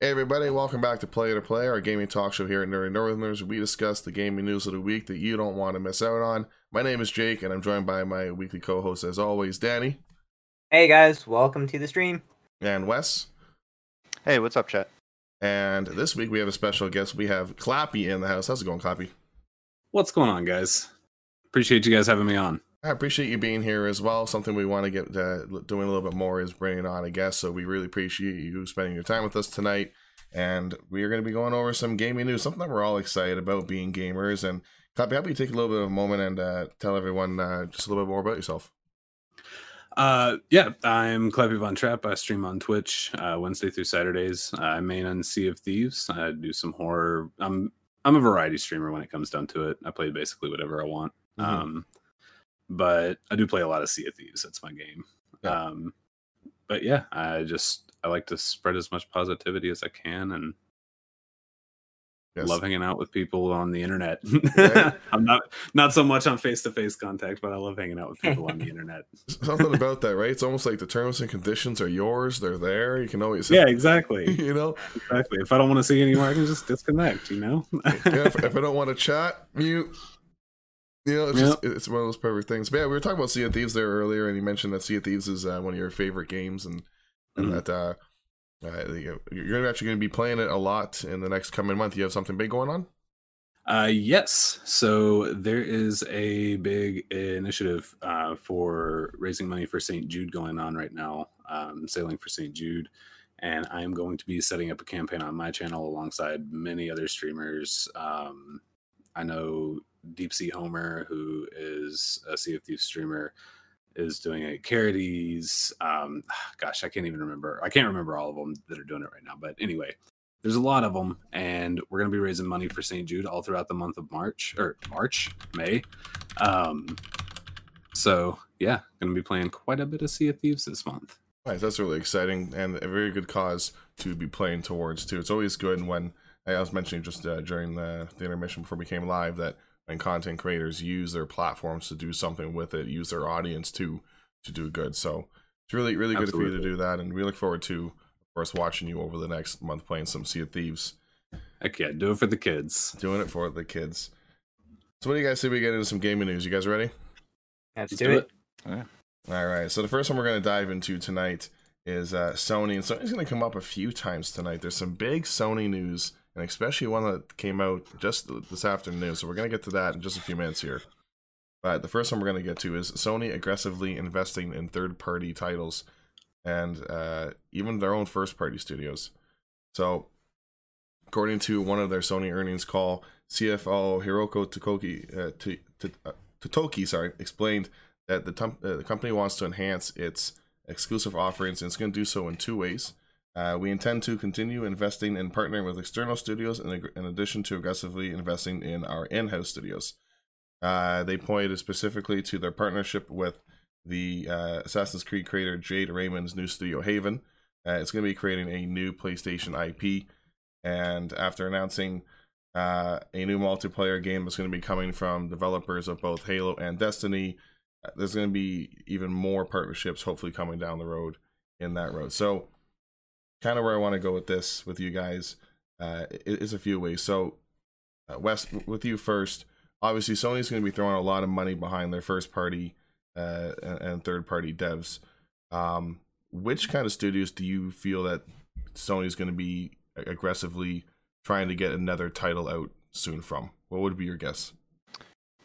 Hey everybody, welcome back to Play to Play, our gaming talk show here at Nerdy Northerners. We discuss the gaming news of the week that you don't want to miss out on. My name is Jake, and I'm joined by my weekly co-host, as always, Danny Hey guys, welcome to the stream. and Wes. Hey, what's up, chat? And this week we have a special guest. We have Clappy in the house. How's it going, Clappy? What's going on, guys? Appreciate you guys having me on. I appreciate you being here as well. Something we want to get uh, doing a little bit more is bringing on a guest. So we really appreciate you spending your time with us tonight. And we are going to be going over some gaming news, something that we're all excited about being gamers. And Clappy, how about you take a little bit of a moment and uh, tell everyone uh, just a little bit more about yourself? Uh, yeah, I'm Clappy Von Trapp. I stream on Twitch uh, Wednesday through Saturdays. I main on Sea of Thieves. I do some horror. I'm I'm a variety streamer when it comes down to it. I play basically whatever I want. Mhm. Um, but I do play a lot of Sea of Thieves. That's my game. Yeah. Um, but yeah, I just I like to spread as much positivity as I can and Yes. love hanging out with people on the internet. Right. I'm not not so much on face to face contact, but I love hanging out with people on the internet. Something about that, right? It's almost like the terms and conditions are yours. They're there. You can always, Yeah, exactly. you know, Exactly. If I don't want to see anymore, I can just disconnect, you know? yeah, if, if I don't want to chat, mute. You know, it's just it's one of those perfect things. But yeah, we were talking about Sea of Thieves there earlier, and you mentioned that Sea of Thieves is uh, one of your favorite games, and and Mhm. that uh, uh, you- you're actually going to be playing it a lot in the next coming month. You have something big going on? Uh, yes. So there is a big initiative uh, for raising money for St. Jude going on right now, um, sailing for St. Jude. And I'm going to be setting up a campaign on my channel alongside many other streamers. Um, I know Deep Sea Homer, who is a Sea of Thieves streamer, is doing it. Charities, um, gosh, I can't even remember. I can't remember all of them that are doing it right now. But anyway, there's a lot of them, and we're going to be raising money for St. Jude all throughout the month of March or March, May. Um, so yeah, going to be playing quite a bit of Sea of Thieves this month. Nice. That's really exciting and a very good cause to be playing towards too. It's always good when I was mentioning just uh, during the, the intermission before we came live that when content creators use their platforms to do something with it, use their audience to to do good. So it's really really good for you to do that, and we look forward to of course watching you over the next month playing some Sea of Thieves, Heck yeah, do it for the kids. doing it for the kids. So what do you guys say we get into some gaming news? You guys ready? Let's, Let's do, it. All right. So the first one we're going to dive into tonight is uh, Sony, and Sony's going to come up a few times tonight. There's some big Sony news, and especially one that came out just this afternoon. So we're going to get to that in just a few minutes here. But the first one we're going to get to is Sony aggressively investing in third-party titles and uh, even their own first-party studios. So, according to one of their Sony earnings call, CFO Hiroko Tokoki, uh, uh, Totoki, sorry, explained that the, tum- uh, the company wants to enhance its exclusive offerings and it's going to do so in two ways. Uh, we intend to continue investing and partnering with external studios in, ag- in addition to aggressively investing in our in house studios. Uh, they pointed specifically to their partnership with the uh, Assassin's Creed creator Jade Raymond's new studio Haven. Uh, it's going to be creating a new PlayStation IP. And after announcing uh, a new multiplayer game that's going to be coming from developers of both Halo and Destiny, uh, there's going to be even more partnerships hopefully coming down the road in that road. So, kind of where I want to go with this with you guys uh, is a few ways. So, uh, Wes, with you first. Obviously, Sony's going to be throwing a lot of money behind their first party uh, and, and third party devs. Um, which kind of studios do you feel that Sony's going to be aggressively trying to get another title out soon from? What would be your guess?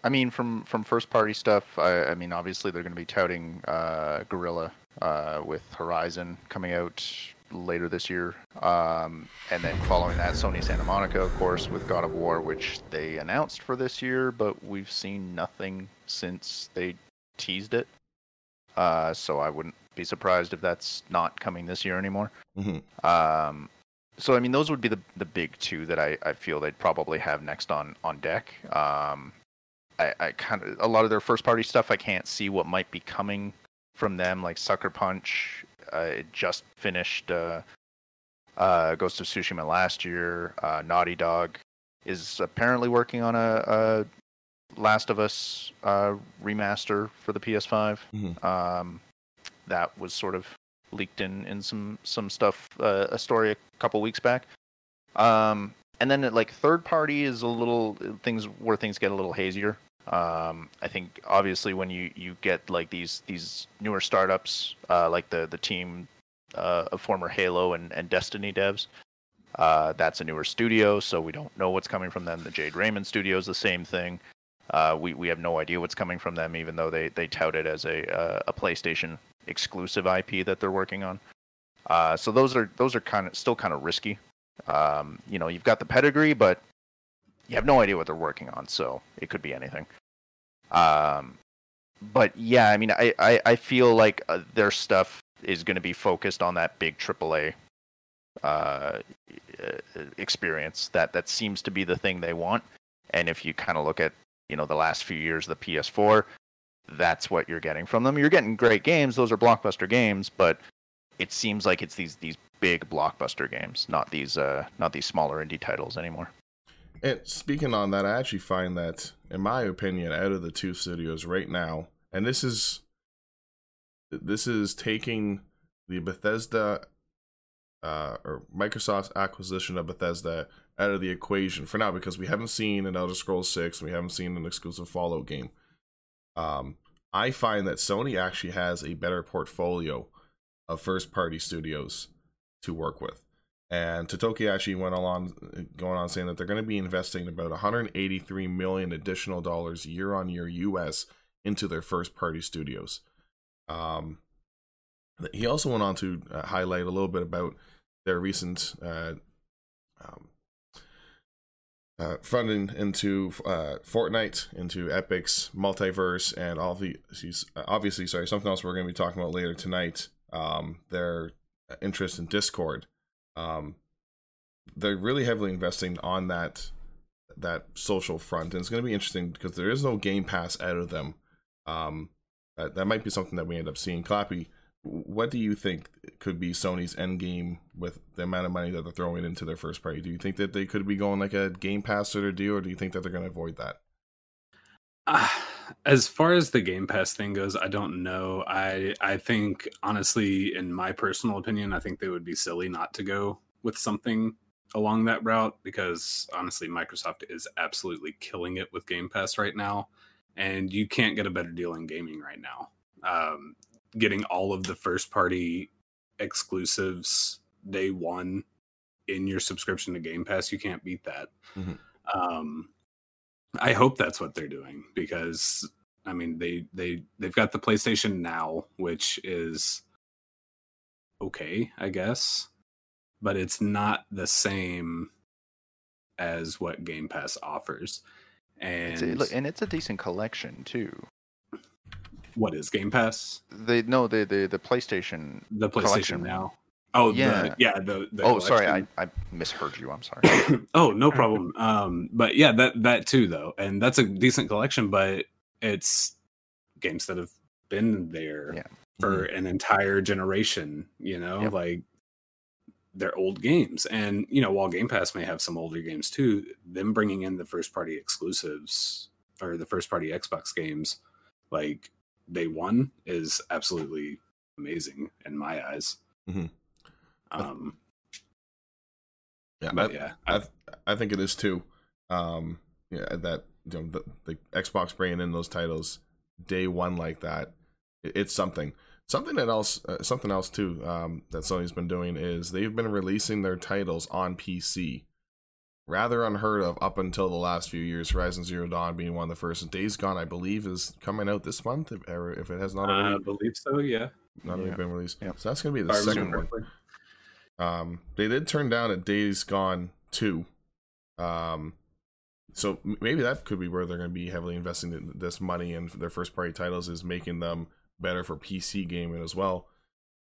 I mean, from from first party stuff, I, I mean, obviously they're going to be touting uh, Guerrilla uh, with Horizon coming out later this year, um, and then following that, Sony Santa Monica, of course, with God of War, which they announced for this year, but we've seen nothing since they teased it. Uh, so I wouldn't be surprised if that's not coming this year anymore. Mm-hmm. Um, so I mean, those would be the the big two that I, I feel they'd probably have next on on deck. Um, I, I kind of a lot of their first party stuff I can't see what might be coming from them, like Sucker Punch. Uh, it just finished uh, uh, Ghost of Tsushima last year. Uh, Naughty Dog is apparently working on a, a Last of Us uh, remaster for the PS5. Mhm. Um, that was sort of leaked in in some some stuff, uh, a story a couple weeks back. Um, and then like third party is a little things where things get a little hazier. Um, I think obviously when you you get like these these newer startups, uh, like the the team uh, of former Halo and, and Destiny devs, uh, that's a newer studio, so we don't know what's coming from them. The Jade Raymond studio is the same thing. Uh, we we have no idea what's coming from them, even though they they tout it as a uh, a PlayStation exclusive IP that they're working on. Uh, so those are those are kind of still kind of risky. Um, you know, you've got the pedigree, but you have no idea what they're working on, so it could be anything. Um, but yeah, I mean, I I, I feel like uh, their stuff is going to be focused on that big AAA uh, experience. That that seems to be the thing they want. And if you kind of look at you know the last few years of the PS4, that's what you're getting from them. You're getting great games; those are blockbuster games, but it seems like it's these these big blockbuster games, not these uh, not these smaller indie titles anymore. And speaking on that, I actually find that, in my opinion, out of the two studios right now, and this is this is taking the Bethesda uh, or Microsoft's acquisition of Bethesda out of the equation for now because we haven't seen an Elder Scrolls Six we haven't seen an exclusive Fallout game. Um, I find that Sony actually has a better portfolio of first party studios to work with. And Totoki actually went along going on saying that they're going to be investing about 183 million additional dollars year on year US into their first party studios. Um, he also went on to uh, highlight a little bit about their recent uh, um, uh, funding into uh, Fortnite, into Epic's multiverse, and all the obviously, sorry, something else we're going to be talking about later tonight. Um, their interest in Discord. Um, they're really heavily investing on that that social front, and it's going to be interesting because there is no Game Pass out of them. Um, that, that might be something that we end up seeing. Clappy, what do you think could be Sony's end game with the amount of money that they're throwing into their first party? Do you think that they could be going like a Game Pass sort of deal, or do you think that they're going to avoid that? Uh, as far as the Game Pass thing goes, I don't know. I I think honestly, in my personal opinion, I think they would be silly not to go with something along that route because honestly, Microsoft is absolutely killing it with Game Pass right now, and you can't get a better deal in gaming right now. Um, getting all of the first party exclusives day one in your subscription to Game Pass, you can't beat that. Mm-hmm. Um, I hope that's what they're doing because I mean they they they've got the PlayStation Now, which is okay, I guess, but it's not the same as what Game Pass offers. And it's a, and it's a decent collection too. What is Game Pass? They no, the the the PlayStation. The PlayStation collection. now. Oh yeah, the, yeah. The, the oh, sorry, I, I misheard you. I'm sorry. oh, no problem. Um, but yeah, that that too though, and that's a decent collection, but it's games that have been there yeah. for mm-hmm. an entire generation. You know, yep. like they're old games, and you know, while Game Pass may have some older games too, them bringing in the first party exclusives or the first party Xbox games, like day one, is absolutely amazing in my eyes. Mm-hmm. Um, yeah, I, yeah, I, I think it is too. Um, yeah, that you know, the, the Xbox bringing in those titles day one like that, it, it's something. Something that else, uh, something else too, um, that Sony's been doing is they've been releasing their titles on PC. Rather unheard of up until the last few years. Horizon Zero Dawn being one of the first. Days Gone, I believe, is coming out this month. If, if it has not already, I believe so. Yeah, not yeah. already been released. Yep. So that's going to be the second one. Um, they did turn down a Days Gone 2. Um, so maybe that could be where they're going to be heavily investing this money in their first party titles is making them better for PC gaming as well.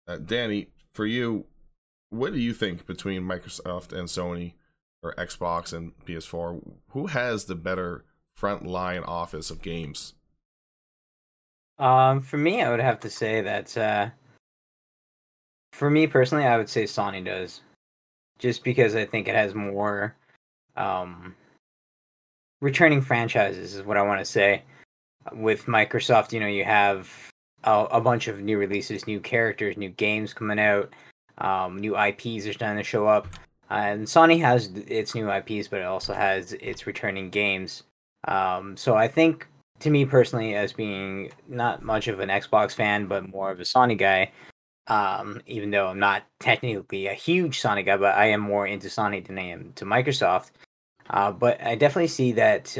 Uh, Danny, for you, what do you think between Microsoft and Sony or Xbox and PS4? Who has the better front line office of games? Um, for me, I would have to say that uh, for me personally, I would say Sony does, just because I think it has more um, returning franchises is what I want to say. With Microsoft, you know, you have a, a bunch of new releases, new characters, new games coming out, um, new IPs are starting to show up. and Sony has its new IPs, but it also has its returning games. Um, so I think, to me personally, as being not much of an Xbox fan, but more of a Sony guy, um, even though I'm not technically a huge Sony guy, but I am more into Sony than I am to Microsoft. Uh, but I definitely see that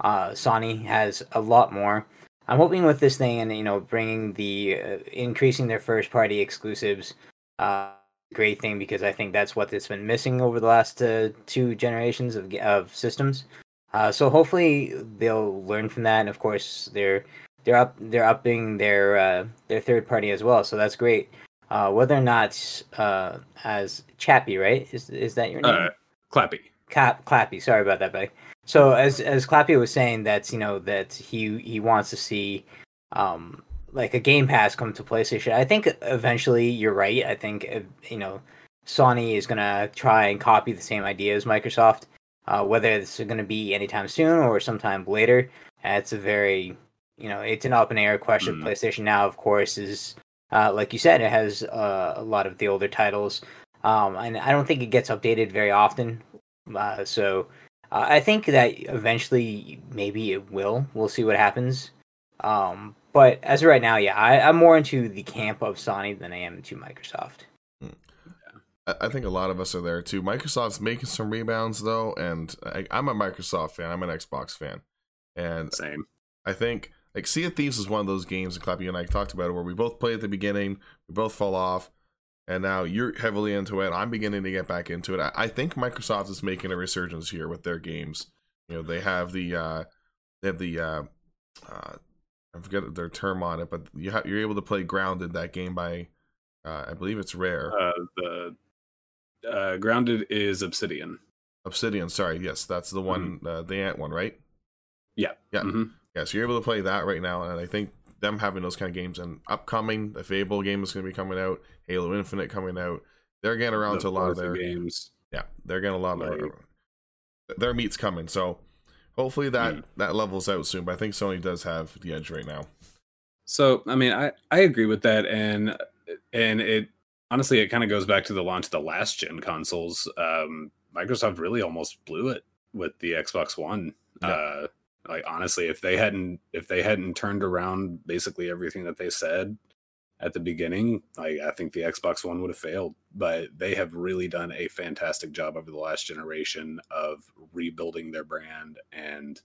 uh, Sony has a lot more. I'm hoping with this thing and you know bringing the uh, increasing their first party exclusives, uh, great thing because I think that's what it's been missing over the last uh, two generations of of systems. Uh, so hopefully they'll learn from that, and of course they're they're up they're upping their uh, their third party as well. So that's great. Uh, whether or not uh, as Chappie, right? Is is that your name? Uh, Clappy. Cap, Clappy. Sorry about that, buddy. So as as Clappy was saying, that's you know that he he wants to see um like a Game Pass come to PlayStation. I think eventually you're right. I think uh, you know Sony is gonna try and copy the same idea as Microsoft. Uh, whether it's going to be anytime soon or sometime later, it's a very you know it's an up in air question. Mm. PlayStation now, of course, is uh, like you said, it has uh, a lot of the older titles, um, and I don't think it gets updated very often. Uh, so uh, I think that eventually maybe it will. We'll see what happens. Um, but as of right now, yeah, I, I'm more into the camp of Sony than I am to Microsoft. I I think a lot of us are there too. Microsoft's making some rebounds though, and I, I'm a Microsoft fan. I'm an Xbox fan, and Same. I think like Sea of Thieves is one of those games, and Clappy and I talked about it, where we both play at the beginning, we both fall off, and now you're heavily into it. I'm beginning to get back into it. I, I think Microsoft is making a resurgence here with their games. You know, they have the uh, they have the uh, uh, I forget their term on it, but you ha- you're able to play Grounded that game by uh, I believe it's Rare. Uh, the uh, Grounded is Obsidian. Obsidian, sorry, yes, that's the one, uh, the ant one, right? Yeah. Yeah. Mhm. Yeah, so you're able to play that right now, and I think them having those kind of games and upcoming, the Fable game is going to be coming out, Halo Infinite coming out. They're getting around The to a lot of their games. yeah, they're getting a lot of their, their meat's coming. So hopefully that Mm. that levels out soon. But I think Sony does have the edge right now. So I mean, I I agree with that, and and it honestly it kind of goes back to the launch of the last gen consoles. Um, Microsoft really almost blew it with the Xbox One. Yeah. Uh, like honestly, if they hadn't if they hadn't turned around basically everything that they said at the beginning, like I think the Xbox One would have failed. But they have really done a fantastic job over the last generation of rebuilding their brand and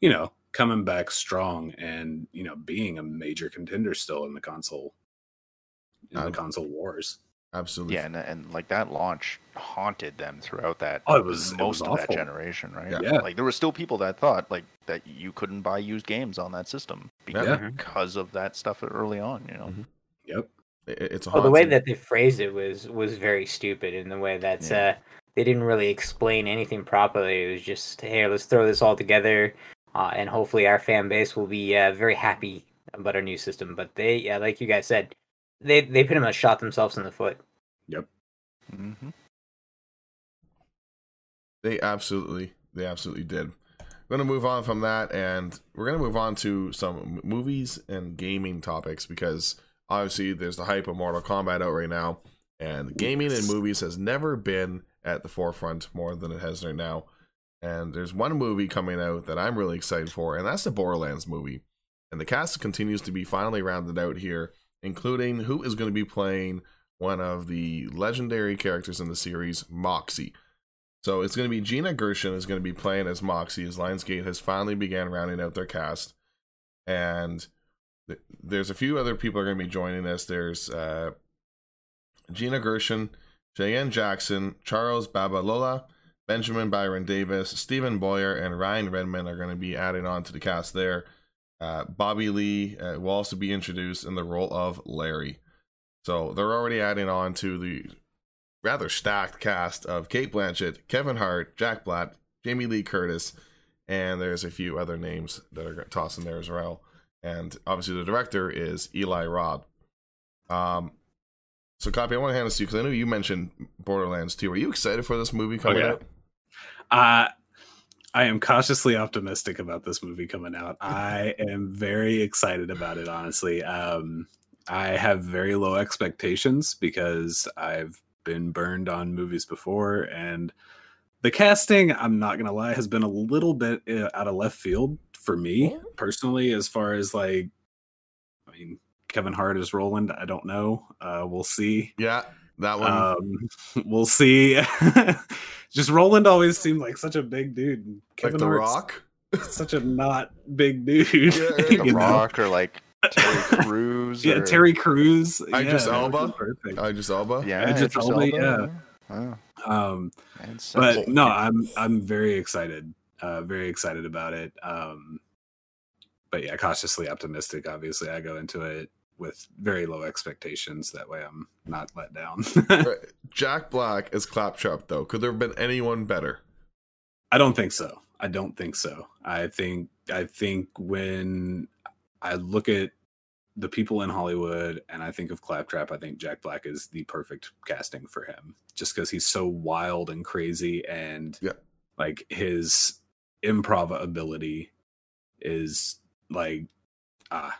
you know coming back strong and you know being a major contender still in the console in Um, the console wars. Absolutely. Yeah, and, and like that launch haunted them throughout that Oh, it was- it most was of that generation, right? Yeah. Yeah. Like there were still people that thought like that you couldn't buy used games on that system because, Yeah. because of that stuff early on. You know, Mhm. Yep. It- it's a Well, the way that they phrased it was was very stupid in the way that Yeah. uh, they didn't really explain anything properly. It was just, hey, let's throw this all together, uh, and hopefully our fan base will be uh, very happy about our new system. But they, yeah, like you guys said, they they pretty much shot themselves in the foot. Yep. hmm They absolutely, they absolutely did. We're gonna move on from that, and we're gonna move on to some movies and gaming topics because obviously there's the hype of Mortal Kombat out right now, and gaming and movies has never been at the forefront more than it has right now. And there's one movie coming out that I'm really excited for, and that's the Borderlands movie. And the cast continues to be finally rounded out here, including who is going to be playing one of the legendary characters in the series, Moxie. So it's going to be Gina Gershon is going to be playing as Moxie as Lionsgate has finally began rounding out their cast, and th- there's a few other people are going to be joining us. There's uh, Gina Gershon, Cheyenne Jackson, Charles Babalola, Benjamin Byron Davis, Steven Boyer, and Ryann Redmond are going to be added on to the cast there. Uh, Bobby Lee uh, will also be introduced in the role of Larry. So they're already adding on to the rather stacked cast of Cate Blanchett, Kevin Hart, Jack Black, Jamie Lee Curtis, and there's a few other names that are tossed in there as well. And obviously, the director is Eli Roth. Um, so, Copy, I want to hand this to you because I know you mentioned Borderlands 2. Are you excited for this movie coming yeah. out? Uh I am cautiously optimistic about this movie coming out. I am very excited about it, honestly. Um, I have very low expectations because I've been burned on movies before, and the casting, I'm not gonna lie, has been a little bit uh, out of left field for me personally, as far as like, I mean, Kevin Hart is Roland. I don't know. Uh, we'll see. Yeah, that one. Um, we'll see. Just Roland always seemed like such a big dude. and like Kevin The Hart's Rock. such a not big dude. Yeah, Like you a know? Rock or like Terry Crews. Yeah, or, Terry Crews. Idris yeah, Elba? Perfect. Idris Elba. Yeah, Idris Idris Elba, Elba, yeah. Wow. Um, but Rogen. no, I'm I'm very excited. Uh, very excited about it. Um, but yeah, cautiously optimistic. Obviously, I go into it with very low expectations. That way, I'm not let down. Jack Black is Claptrap, though. Could there have been anyone better? I don't think so. I don't think so. I think I think when I look at the people in Hollywood and I think of Claptrap, I think Jack Black is the perfect casting for him. Just because he's so wild and crazy and Yeah. like his improv ability is like ah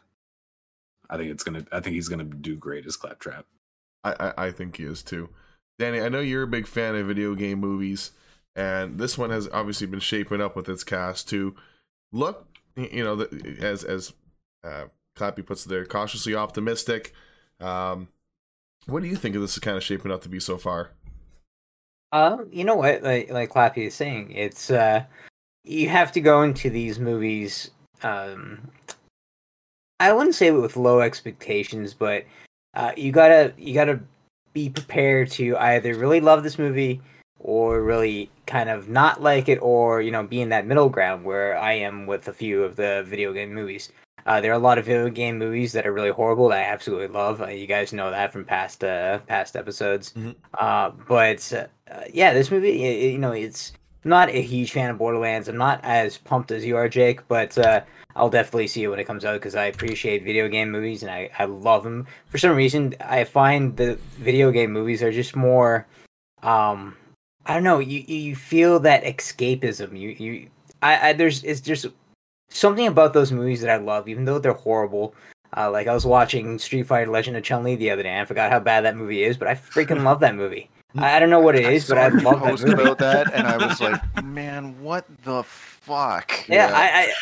I think it's gonna I think he's gonna do great as Claptrap. I, I, I think he is too. Danny, I know you're a big fan of video game movies, and this one has obviously been shaping up with its cast to look, you know, as as uh, Clappy puts it there, cautiously optimistic. Um, what do you think of this kind of shaping up to be so far? Uh, you know what? Like like Clappy is saying, it's uh, you have to go into these movies. Um, I wouldn't say with low expectations, but uh, you gotta you gotta be prepared to either really love this movie or really kind of not like it, or you know, be in that middle ground where I am with a few of the video game movies. Uh, there are a lot of video game movies that are really horrible that I absolutely love. Uh, you guys know that from past uh, past episodes. Mhm. Uh, but uh, yeah, this movie, you know, it's I'm not a huge fan of Borderlands. I'm not as pumped as you are, Jake, but uh, I'll definitely see it when it comes out because I appreciate video game movies and I, I love them. For some reason, I find the video game movies are just more, um, I don't know. You you feel that escapism. You you I, I there's it's just something about those movies that I love, even though they're horrible. Uh, like I was watching Street Fighter: Legend of Chun Li the other day. and I forgot how bad that movie is, but I freaking love that movie. I, I don't know what it is, but I saw you love that post movie. about that, and I was like, man, what the fuck? Yeah, Yeah. I,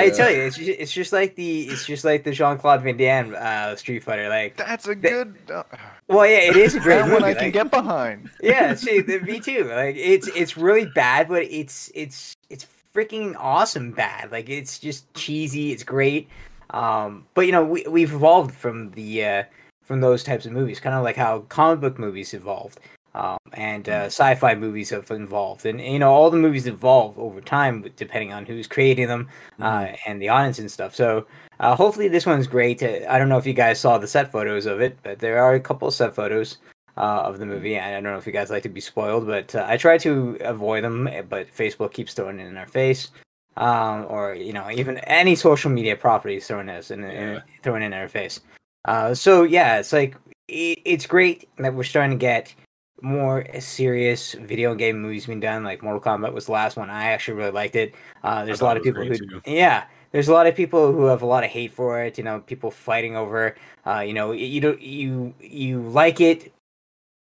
I, I tell you, it's just, it's just like the it's just like the Jean Claude Van Damme uh, Street Fighter. Like, That's a good. Uh, well, yeah, it is a great that movie. one I can like- get behind. yeah, see, the- me too. Like, it's it's really bad, but it's it's it's freaking awesome bad. Like, it's just cheesy. It's great. Um, but you know, we we've evolved from the uh, from those types of movies, kind of like how comic book movies evolved. Um, and uh, sci-fi movies have evolved, and you know all the movies evolve over time, depending on who's creating them uh, and the audience and stuff. So uh, hopefully this one's great. Uh, I don't know if you guys saw the set photos of it, but there are a couple of set photos uh, of the movie. And I don't know if you guys like to be spoiled, but uh, I try to avoid them. eh, But Facebook keeps throwing it in our face, um, or you know, even any social media properties throwing us in, in Yeah. throwing it in our face. Uh, so yeah, it's like it, it's great that we're starting to get more serious video game movies being done. Like Mortal Kombat was the last one. I actually really liked it. Uh, there's a lot of people who, too. yeah, there's a lot of people who have a lot of hate for it. You know, people fighting over. Uh, you know, you don't you you like it,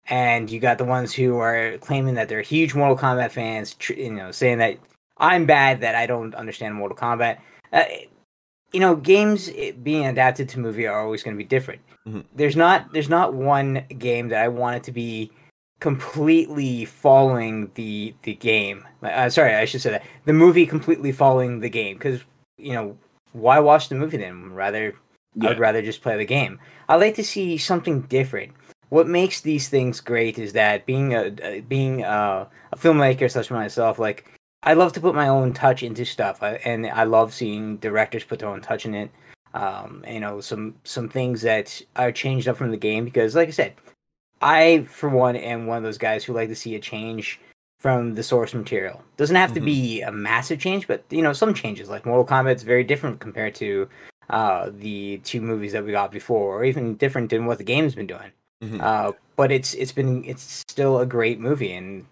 and you got the ones who are claiming that they're huge Mortal Kombat fans. Tr- you know, saying that I'm bad that I don't understand Mortal Kombat. Uh, you know, games eh, being adapted to movie are always going to be different. Mhm. There's not there's not one game that I want it to be completely following the the game. Uh, sorry, I should say that the movie completely following the game because you know why watch the movie then? Rather, Yeah. I'd rather just play the game. I like to see something different. What makes these things great is that being a uh, being a, a filmmaker such as myself, like I love to put my own touch into stuff, I, and I love seeing directors put their own touch in it. Um, you know, some some things that are changed up from the game because, like I said, I for one am one of those guys who like to see a change from the source material. Doesn't have to be a massive change, but you know, some changes. Like Mortal Kombat's very different compared to uh, the two movies that we got before, or even different than what the game's been doing. Mhm. Uh, but it's it's been it's still a great movie, and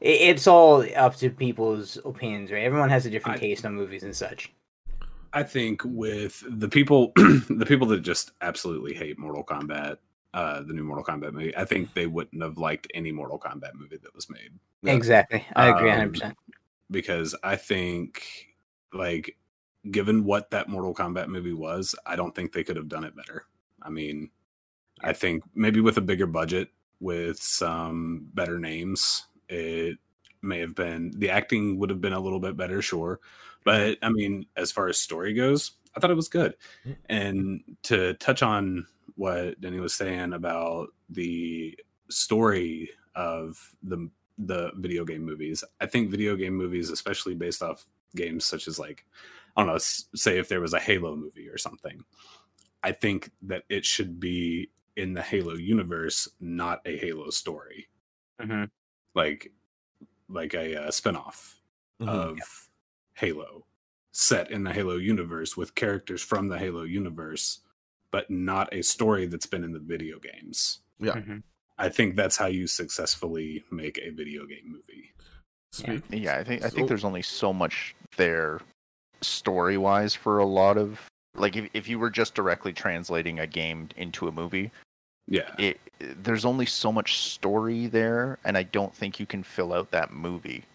it, it's all up to people's opinions, right? Everyone has a different I- taste on movies and such. I think with the people, the people that just absolutely hate Mortal Kombat, uh, the new Mortal Kombat movie, I think they wouldn't have liked any Mortal Kombat movie that was made. Exactly, I agree, Um, hundred percent. because I think, like, given what that Mortal Kombat movie was, I don't think they could have done it better. I mean, I think maybe with a bigger budget, with some better names, it may have been the acting would have been a little bit better, sure. But I mean, as far as story goes, I thought it was good. Mm. And to touch on what Denny was saying about the story of the the video game movies, I think video game movies, especially based off games such as like I don't know, say if there was a Halo movie or something, I think that it should be in the Halo universe, not a Halo story, Mhm. like like a uh, spinoff Mhm. of Halo set in the Halo universe with characters from the Halo universe, but not a story that's been in the video games. Yeah. Mhm. I think that's how you successfully make a video game movie. Speak. Yeah, I think I So- think there's only so much there story wise for a lot of like if if you were just directly translating a game into a movie, Yeah. it there's only so much story there, and I don't think you can fill out that movie Yeah.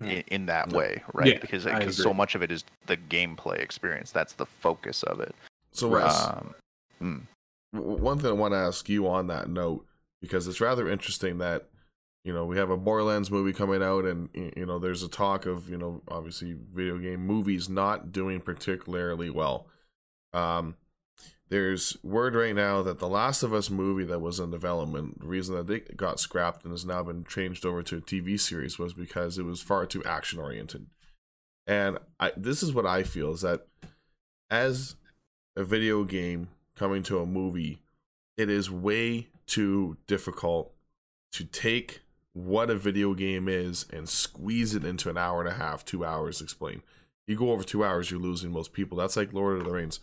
In, in that No. way, right? Yeah, because because so much of it is the gameplay experience. That's the focus of it. So Wes, Um, mm, one thing I want to ask you on that note because it's rather interesting that you know we have a Borderlands movie coming out, and you know there's a talk of you know obviously video game movies not doing particularly well. Um, there's word right now that the Last of Us movie that was in development, the reason that it got scrapped and has now been changed over to a TV series was because it was far too action oriented. And I, this is what I feel is that as a video game coming to a movie, it is way too difficult to take what a video game is and squeeze it into an hour and a half, two hours. Explain. You go over two hours, you're losing most people. That's like Lord of the Rings,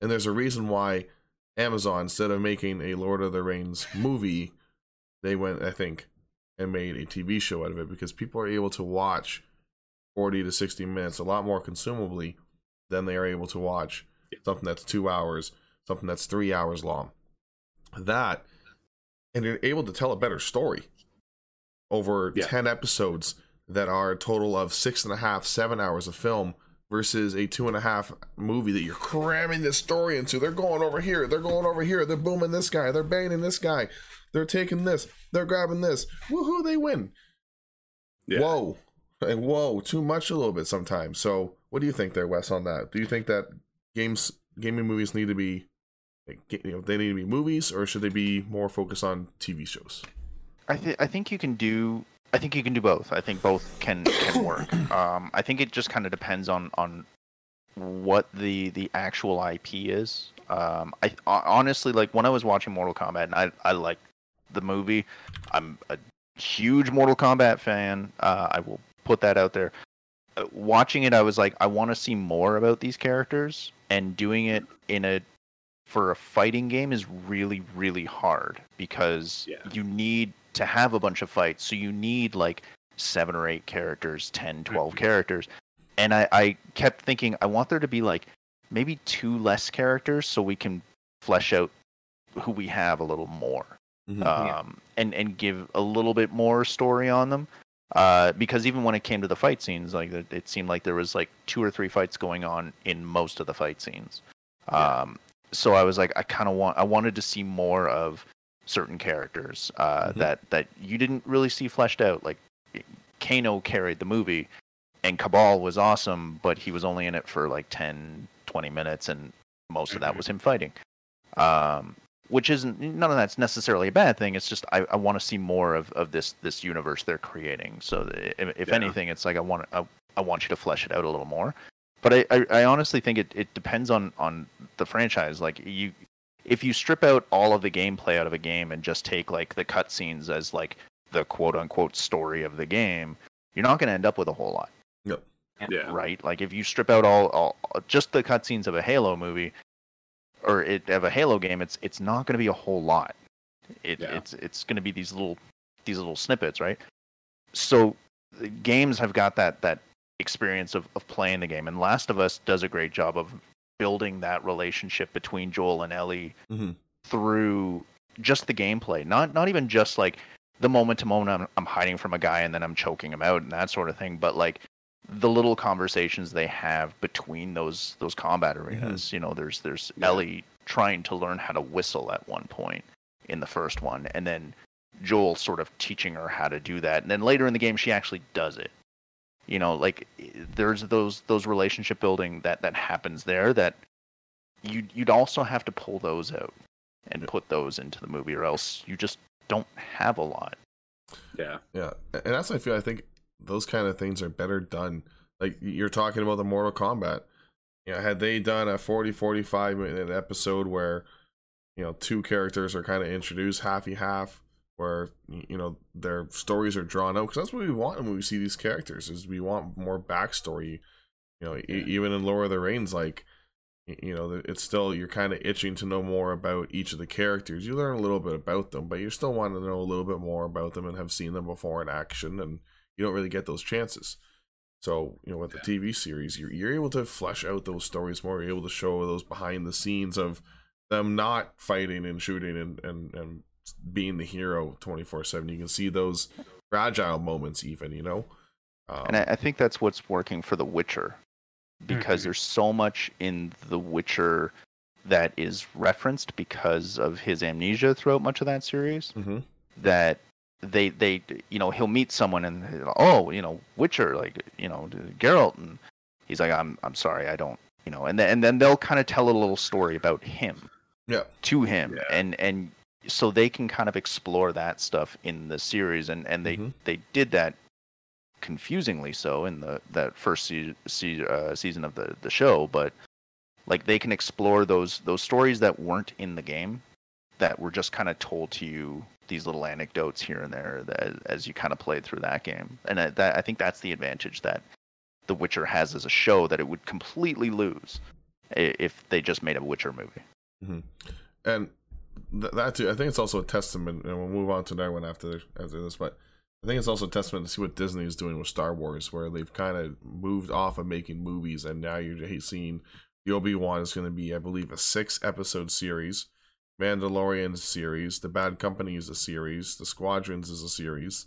and there's a reason why Amazon, instead of making a Lord of the Rings movie, they went, I think, and made a TV show out of it because people are able to watch 40 to 60 minutes a lot more consumably than they are able to watch something that's two hours, something that's three hours long. That, and you're able to tell a better story over Yeah. 10 episodes that are a total of six and a half, seven hours of film versus a two and a half movie that you're cramming this story into. They're going over here, they're going over here, they're booming this guy, they're banging this guy, they're taking this, they're grabbing this. Woohoo, they win. Yeah. Whoa. And whoa, too much a little bit sometimes. So, what do you think there, Wes, on that? Do you think that games, gaming movies need to be, like, you know, they need to be movies, or should they be more focused on TV shows? I think I think you can do. I think you can do both. I think both can can work. Um, I think it just kind of depends on on what the the actual IP is. Um, I honestly like when I was watching Mortal Kombat, and I I like the movie. I'm a huge Mortal Kombat fan. Uh, I will put that out there. Uh, watching it, I was like, I want to see more about these characters, and doing it in a for a fighting game is really really hard because Yeah. you need to have a bunch of fights so you need like seven or eight characters 10 12 Mhm. characters and I, I kept thinking i want there to be like maybe two less characters so we can flesh out who we have a little more Mhm. Yeah. um, and and give a little bit more story on them. Uh, because even when it came to the fight scenes, like it, it seemed like there was like two or three fights going on in most of the fight scenes. Yeah. Um, so I was like, I kind of want, I wanted to see more of certain characters uh, Mhm. that that you didn't really see fleshed out. Like Kano carried the movie, and Kabal was awesome, but he was only in it for like 10, 20 minutes, and most of that Mhm. was him fighting. Um, which isn't none of that's necessarily a bad thing. It's just I, I want to see more of, of this this universe they're creating. So if, if Yeah. anything, it's like I want I, I want you to flesh it out a little more. But I, I, I honestly think it, it depends on on the franchise. Like you, if you strip out all of the gameplay out of a game and just take like the cutscenes as like the quote unquote story of the game, you're not going to end up with a whole lot Yeah. right? Like if you strip out all, all just the cutscenes of a Halo movie or it, of a Halo game, it's it's not going to be a whole lot. It, Yeah. It's it's going to be these little these little snippets, right? so the games have got that that experience of, of playing the game and last of us does a great job of building that relationship between joel and ellie Mhm. through just the gameplay not not even just like the moment to moment I'm, I'm hiding from a guy and then i'm choking him out and that sort of thing but like the little conversations they have between those those combat arenas you know there's there's Yeah. ellie trying to learn how to whistle at one point in the first one and then Joel sort of teaching her how to do that, and then later in the game she actually does it. You know, like there's those those relationship building that that happens there that you you'd also have to pull those out and Yeah. put those into the movie, or else you just don't have a lot. Yeah. Yeah, and that's what I feel. I think those kind of things are better done. Like you're talking about the Mortal Kombat. You know, had they done a 40, 45 minute episode where, you know, two characters are kind of introduced halfy half, where you know their stories are drawn out, because that's what we want when we see these characters. Is we want more backstory. You know, e- even in Lord of the Rings, like you know, it's still you're kind of itching to know more about each of the characters. You learn a little bit about them, but you still want to know a little bit more about them and have seen them before in action, and you don't really get those chances. So you know, with the TV series, you're you're able to flesh out those stories more. You're able to show those behind the scenes of them not fighting and shooting and and, and being the hero 24 7 you can see those fragile moments even you know um, And I, I think that's what's working for The Witcher, because Mhm. there's so much in The Witcher that is referenced because of his amnesia throughout much of that series. mhm. that they they you know he'll meet someone and oh you know Witcher like you know Geralt and he's like I'm I'm sorry I don't you know and then and then they'll kind of tell a little story about him yeah to him Yeah. and and so they can kind of explore that stuff in the series and and they Mhm. they did that confusingly so in the that first se- se- uh, season of the the show but like they can explore those those stories that weren't in the game that were just kind of told to you these little anecdotes here and there that, as you kind of played through that game. And I, that, I think that's the advantage that the witcher has as a show that it would completely lose if they just made a witcher movie. And th- that too i think it's also a testament and we'll move on to that one after after this but i think it's also a testament to see what disney is doing with star wars where they've kind of moved off of making movies and now you're seeing the obi-wan is going to be i believe a six episode series mandalorian series the bad company is a series the squadrons is a series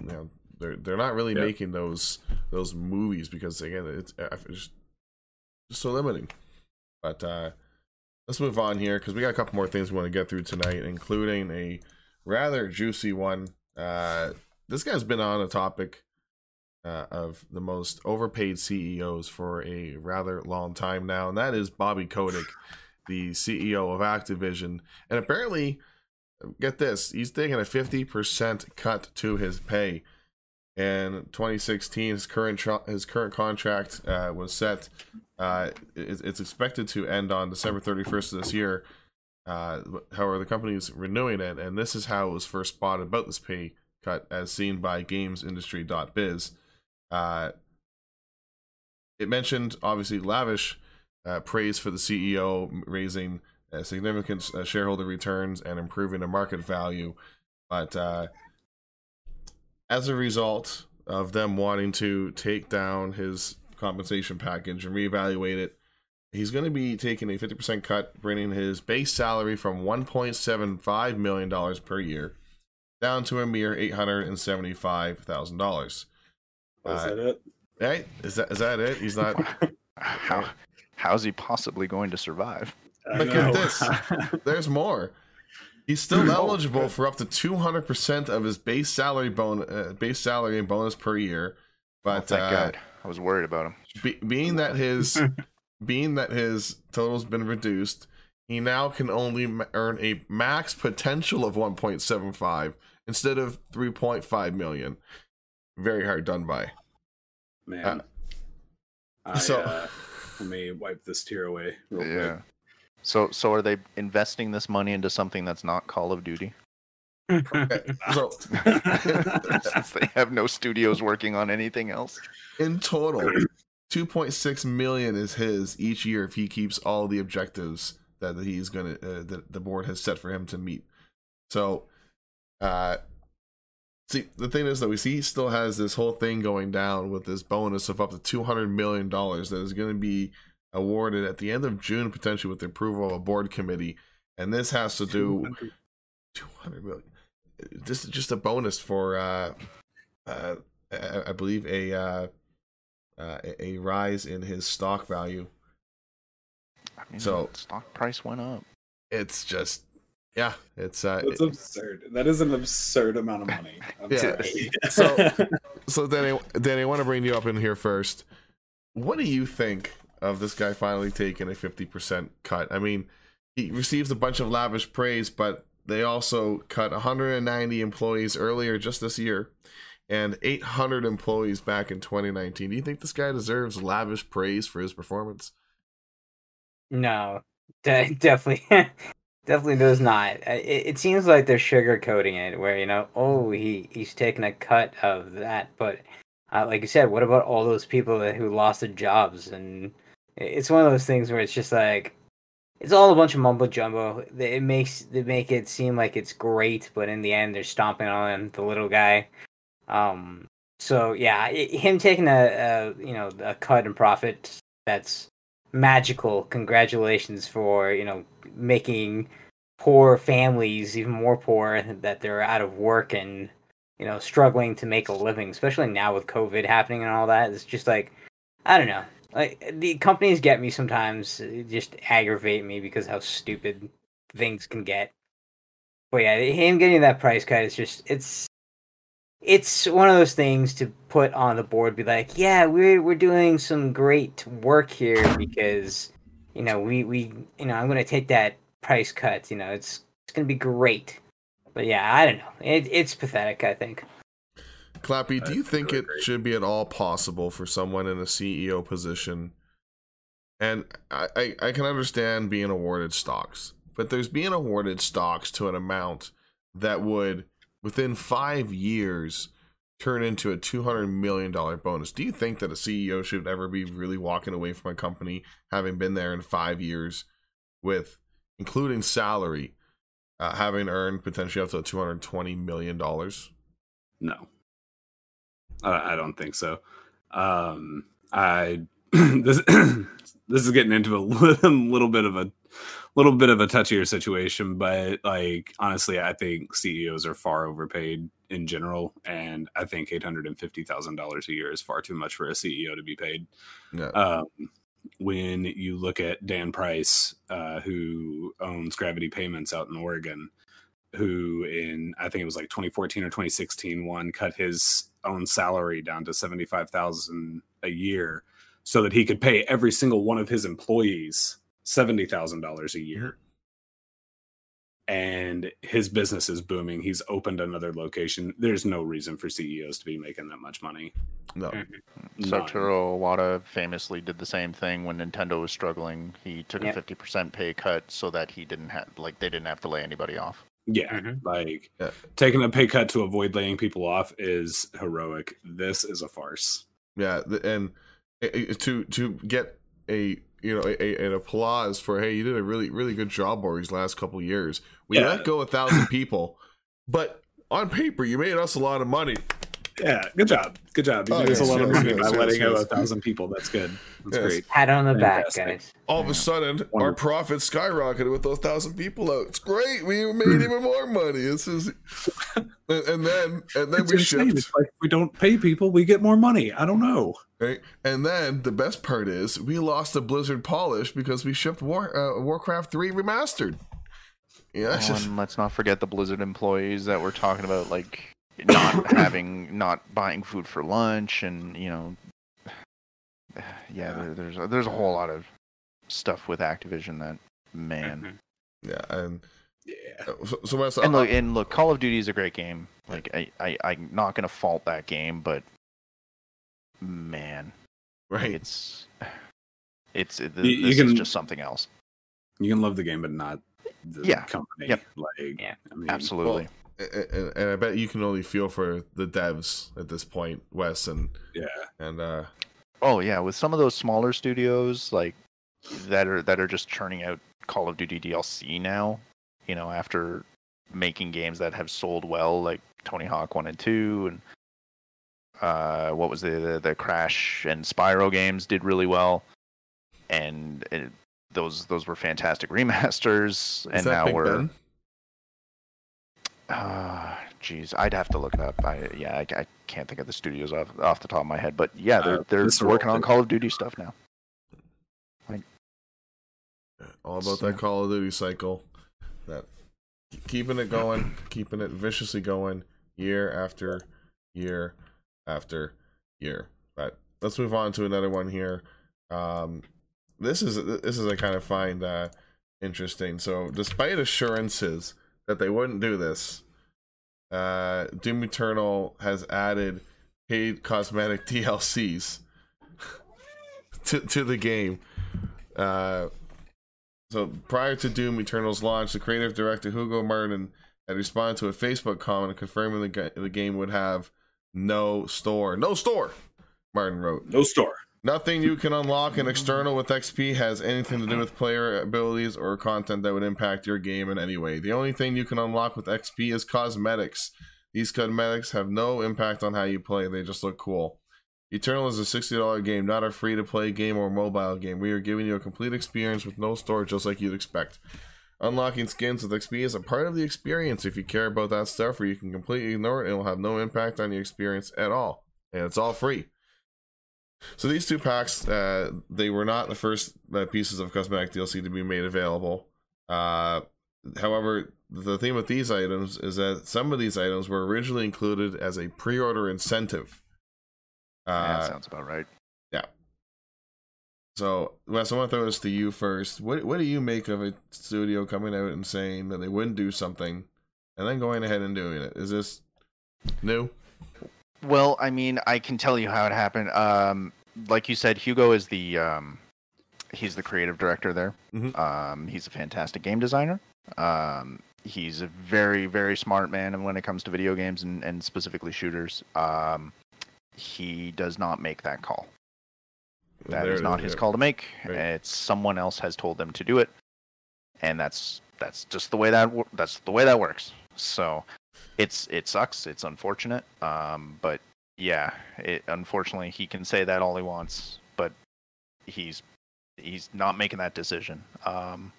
you know they're they're not really Yeah. making those those movies because again it's, it's just so limiting but uh let's move on here because we got a couple more things we want to get through tonight, including a rather juicy one. Uh, this guy's been on a topic uh, of the most overpaid CEOs for a rather long time now, and that is Bobby Kotick, the CEO of Activision. And apparently, get this, he's taking a 50% cut to his pay. In 2016, his current his current contract uh, was set uh, it, it's expected to end on December 31st of this year. Uh, however, the company is renewing it, and this is how it was first spotted about this pay cut, as seen by GamesIndustry.biz. Uh, it mentioned obviously lavish uh, praise for the CEO, raising uh, significant shareholder returns and improving the market value, but as a result of them wanting to take down his compensation package and reevaluate it, he's going to be taking a 50% cut, bringing his base salary from $1.75 million per year down to a mere $875,000. Was Uh, that it? Right? Is that, is that it? He's not. how how's he possibly going to survive Look at this. There's more. He's still eligible for up to 200% of his base salary bon- uh, base salary and bonus per year. oh, But thank uh, god i was worried about him be, being that his being that his total's been reduced, he now can only ma- earn a max potential of 1.75 instead of 3.5 million. Very hard done by. Man. I, so- uh, let me wipe this tear away real yeah quick. So so are they investing this money into something that's not call of duty So they have no studios working on anything else in total, 2.6 million is his each year if he keeps all the objectives that he's gonna uh, that the board has set for him to meet. So, uh, See, the thing is that we see he still has this whole thing going down with this bonus of up to two hundred million dollars that is going to be awarded at the end of June, potentially with the approval of a board committee, and this has to do two hundred million. This is just a bonus for, uh, uh, I I believe a uh, uh, a- a rise in his stock value. I mean, So- stock price went up. It's just, yeah, it's uh, That's absurd. That is an absurd amount of money. I'm Yeah. So- So Danny, Danny, I want to bring you up in here first. What do you think of this guy finally taking a fifty percent cut? I mean, he receives a bunch of lavish praise, but they also cut 190 employees earlier just this year, and 800 employees back in 2019. Do you think this guy deserves lavish praise for his performance? No, de- definitely, definitely does not. It, it seems like they're sugarcoating it, where you know, oh, he he's taking a cut of that, but uh, like you said, what about all those people who lost their jobs? And it's one of those things where it's just like, it's all a bunch of mumbo jumbo. It makes they make it seem like it's great, but in the end, they're stomping on the little guy. Um. So yeah, i- him taking a, a you know a cut in profit that's magical congratulations for you know making poor families even more poor that they're out of work and you know struggling to make a living especially now with covid happening and all that it's just like i don't know like the companies get me sometimes uh, just aggravate me because how stupid things can get. But yeah him getting that price cut is just it's it's one of those things to put on the board be like yeah we're we're doing some great work here because you know we we you know i'm to take that price cut you know it's it's to be great. But yeah i don't know. It, it's pathetic i think Clappy, do you think it right. should be at all possible for someone in a CEO position? And I, I, I can understand being awarded stocks, but there's being awarded stocks to an amount that would, within five years, turn into a $200 million bonus. Do you think that a CEO should ever be really walking away from a company having been there in five years with, including salary, uh, having earned potentially up to $220 million? No, I, I don't think so. Um, I this this is getting into a little, little bit of a little bit of a touchier situation, but like honestly, I think CEOs are far overpaid in general, and I think eight hundred and fifty thousand dollars a year is far too much for a CEO to be paid. Yeah. Um, when you look at Dan Price, uh, who owns Gravity Payments out in Oregon, who in I think it was like 2014 or 2016 one cut his own salary down to 75,000 a year so that he could pay every single one of his employees $70,000 a year. And his business is booming. He's opened another location. There's no reason for CEOs to be making that much money. No. Mm. None. Satoru Iwata famously did the same thing when Nintendo was struggling. He took Yep. a 50% pay cut so that he didn't have like they didn't have to lay anybody off. Yeah, Mhm. like Yeah. taking a pay cut to avoid laying people off is heroic. This is a farce. Yeah, and i- i- to to get a you know a, a- an applause for hey you did a really really good job over these last couple years. We Yeah. let go a thousand people, but on paper you made us a lot of money. Yeah, good job. Good job. You Oh, made us a yes, lot of money yes, by yes, letting go yes. a thousand people. That's good. That's Yes. great. pat on the back guys All of a sudden, our Wonderful. profits skyrocketed with those thousand people out. It's great. We made even more money. This is, and, and then and then It's we insane. shipped. It's like we don't pay people, we get more money. I don't know. Right? And then the best part is we lost the Blizzard polish because we shipped War uh, Warcraft three remastered. Yeah, Oh, just and let's not forget the Blizzard employees that we're talking about like not having, not buying food for lunch, and you know, yeah, Yeah. There, there's there's a whole lot of stuff with Activision that man. Mhm. yeah, and Yeah. uh, so, so Wes, And look, and look, Call of Duty is a great game. Like I, I, I'm not gonna fault that game, but man, right? it's it's it, You- you this can- is just something else. You can love the game, but not the Yeah. company. Yep. Like, Yeah. I mean, Absolutely. And, and I bet you can only feel for the devs at this point, Wes, and Yeah. and uh, Oh yeah, with some of those smaller studios like that are that are just churning out Call of Duty DLC now, you know, after making games that have sold well, like Tony Hawk One and Two, and uh, what was the, the the Crash and Spyro games did really well, and it, those those were fantastic remasters. Is and that now Big we're Ben? Uh jeez i'd have to look it up i yeah I, I can't think of the studios off, off the top of my head but yeah they're, Uh, they're working on call of duty stuff now All about So- that Call of Duty cycle. That keeping it going, keeping it viciously going year after year after year. But let's move on to another one here. Um, this is this is I kind of find uh, interesting. So, despite assurances that they wouldn't do this, uh, Doom Eternal has added paid cosmetic DLCs to to the game. Uh, so prior to Doom Eternal's launch, the creative director Hugo Martin had responded to a Facebook comment confirming the, the game would have no store. No store, Martin wrote. No store. Nothing you can unlock in Eternal with XP has anything to do with player abilities or content that would impact your game in any way. The only thing you can unlock with XP is cosmetics. These cosmetics have no impact on how you play, they just look cool. Eternal is a $60 game, not a free to play game or mobile game. We are giving you a complete experience with no store, just like you'd expect. Unlocking skins with XP is a part of the experience. If you care about that stuff or you can completely ignore it, it will have no impact on your experience at all. And it's all free. So these two packs, uh, they were not the first uh, pieces of cosmetic DLC to be made available. Uh, however, the theme of these items is that some of these items were originally included as a pre-order incentive. yeah, Uh, that sounds about right Yeah. so, Wes, I want to throw this to you first. What what do you make of a studio coming out and saying that they wouldn't do something, and then going ahead and doing it? Is this new? Well i mean i can tell you how it happened um like you said hugo is the um he's the creative director there Mhm. um he's a fantastic game designer um he's a very very smart man and when it comes to video games and, and specifically shooters um he does not make that call That is it not his call to make. Right. It's someone else has told them to do it, and that's that's just the way that that's the way that works. So, it's it sucks. It's unfortunate. Um, but yeah, it unfortunately he can say that all he wants, but he's he's not making that decision. Um,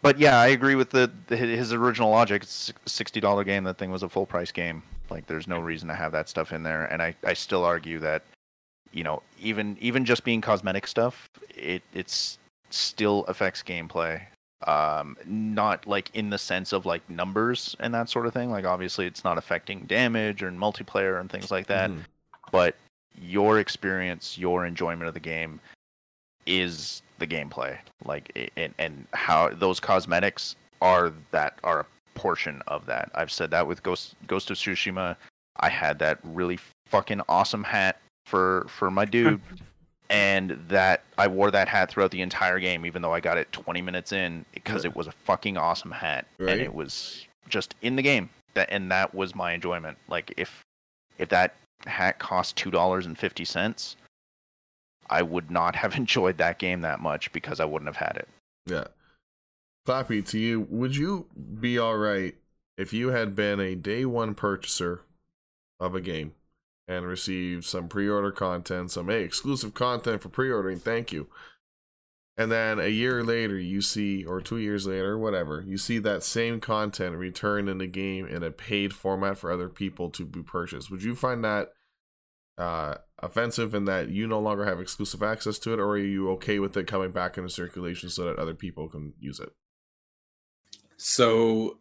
but yeah, I agree with the, the his original logic. It's sixty dollar game. That thing was a full price game. Like, there's no reason to have that stuff in there. And I I still argue that you know even even just being cosmetic stuff it it's still affects gameplay um not like in the sense of like numbers and that sort of thing. Like obviously it's not affecting damage or multiplayer and things like that Mhm. but your experience your enjoyment of the game is the gameplay. Like and and how those cosmetics are that are a portion of that. I've said that with ghost ghost of tsushima. I had that really fucking awesome hat for for my dude and that i wore that hat throughout the entire game even though i got it 20 minutes in because it was a fucking awesome hat Right. and it was just in the game. That and that was my enjoyment. Like if if that hat cost two dollars and fifty cents i would not have enjoyed that game that much because i wouldn't have had it. Yeah. Clappy, to you, would you be all right if you had been a day one purchaser of a game and receive some pre order content, some hey, exclusive content for pre ordering, thank you. And then a year later, you see, or two years later, whatever, you see that same content returned in the game in a paid format for other people to be purchased. Would you find that uh, offensive in that you no longer have exclusive access to it, or are you okay with it coming back into circulation so that other people can use it? So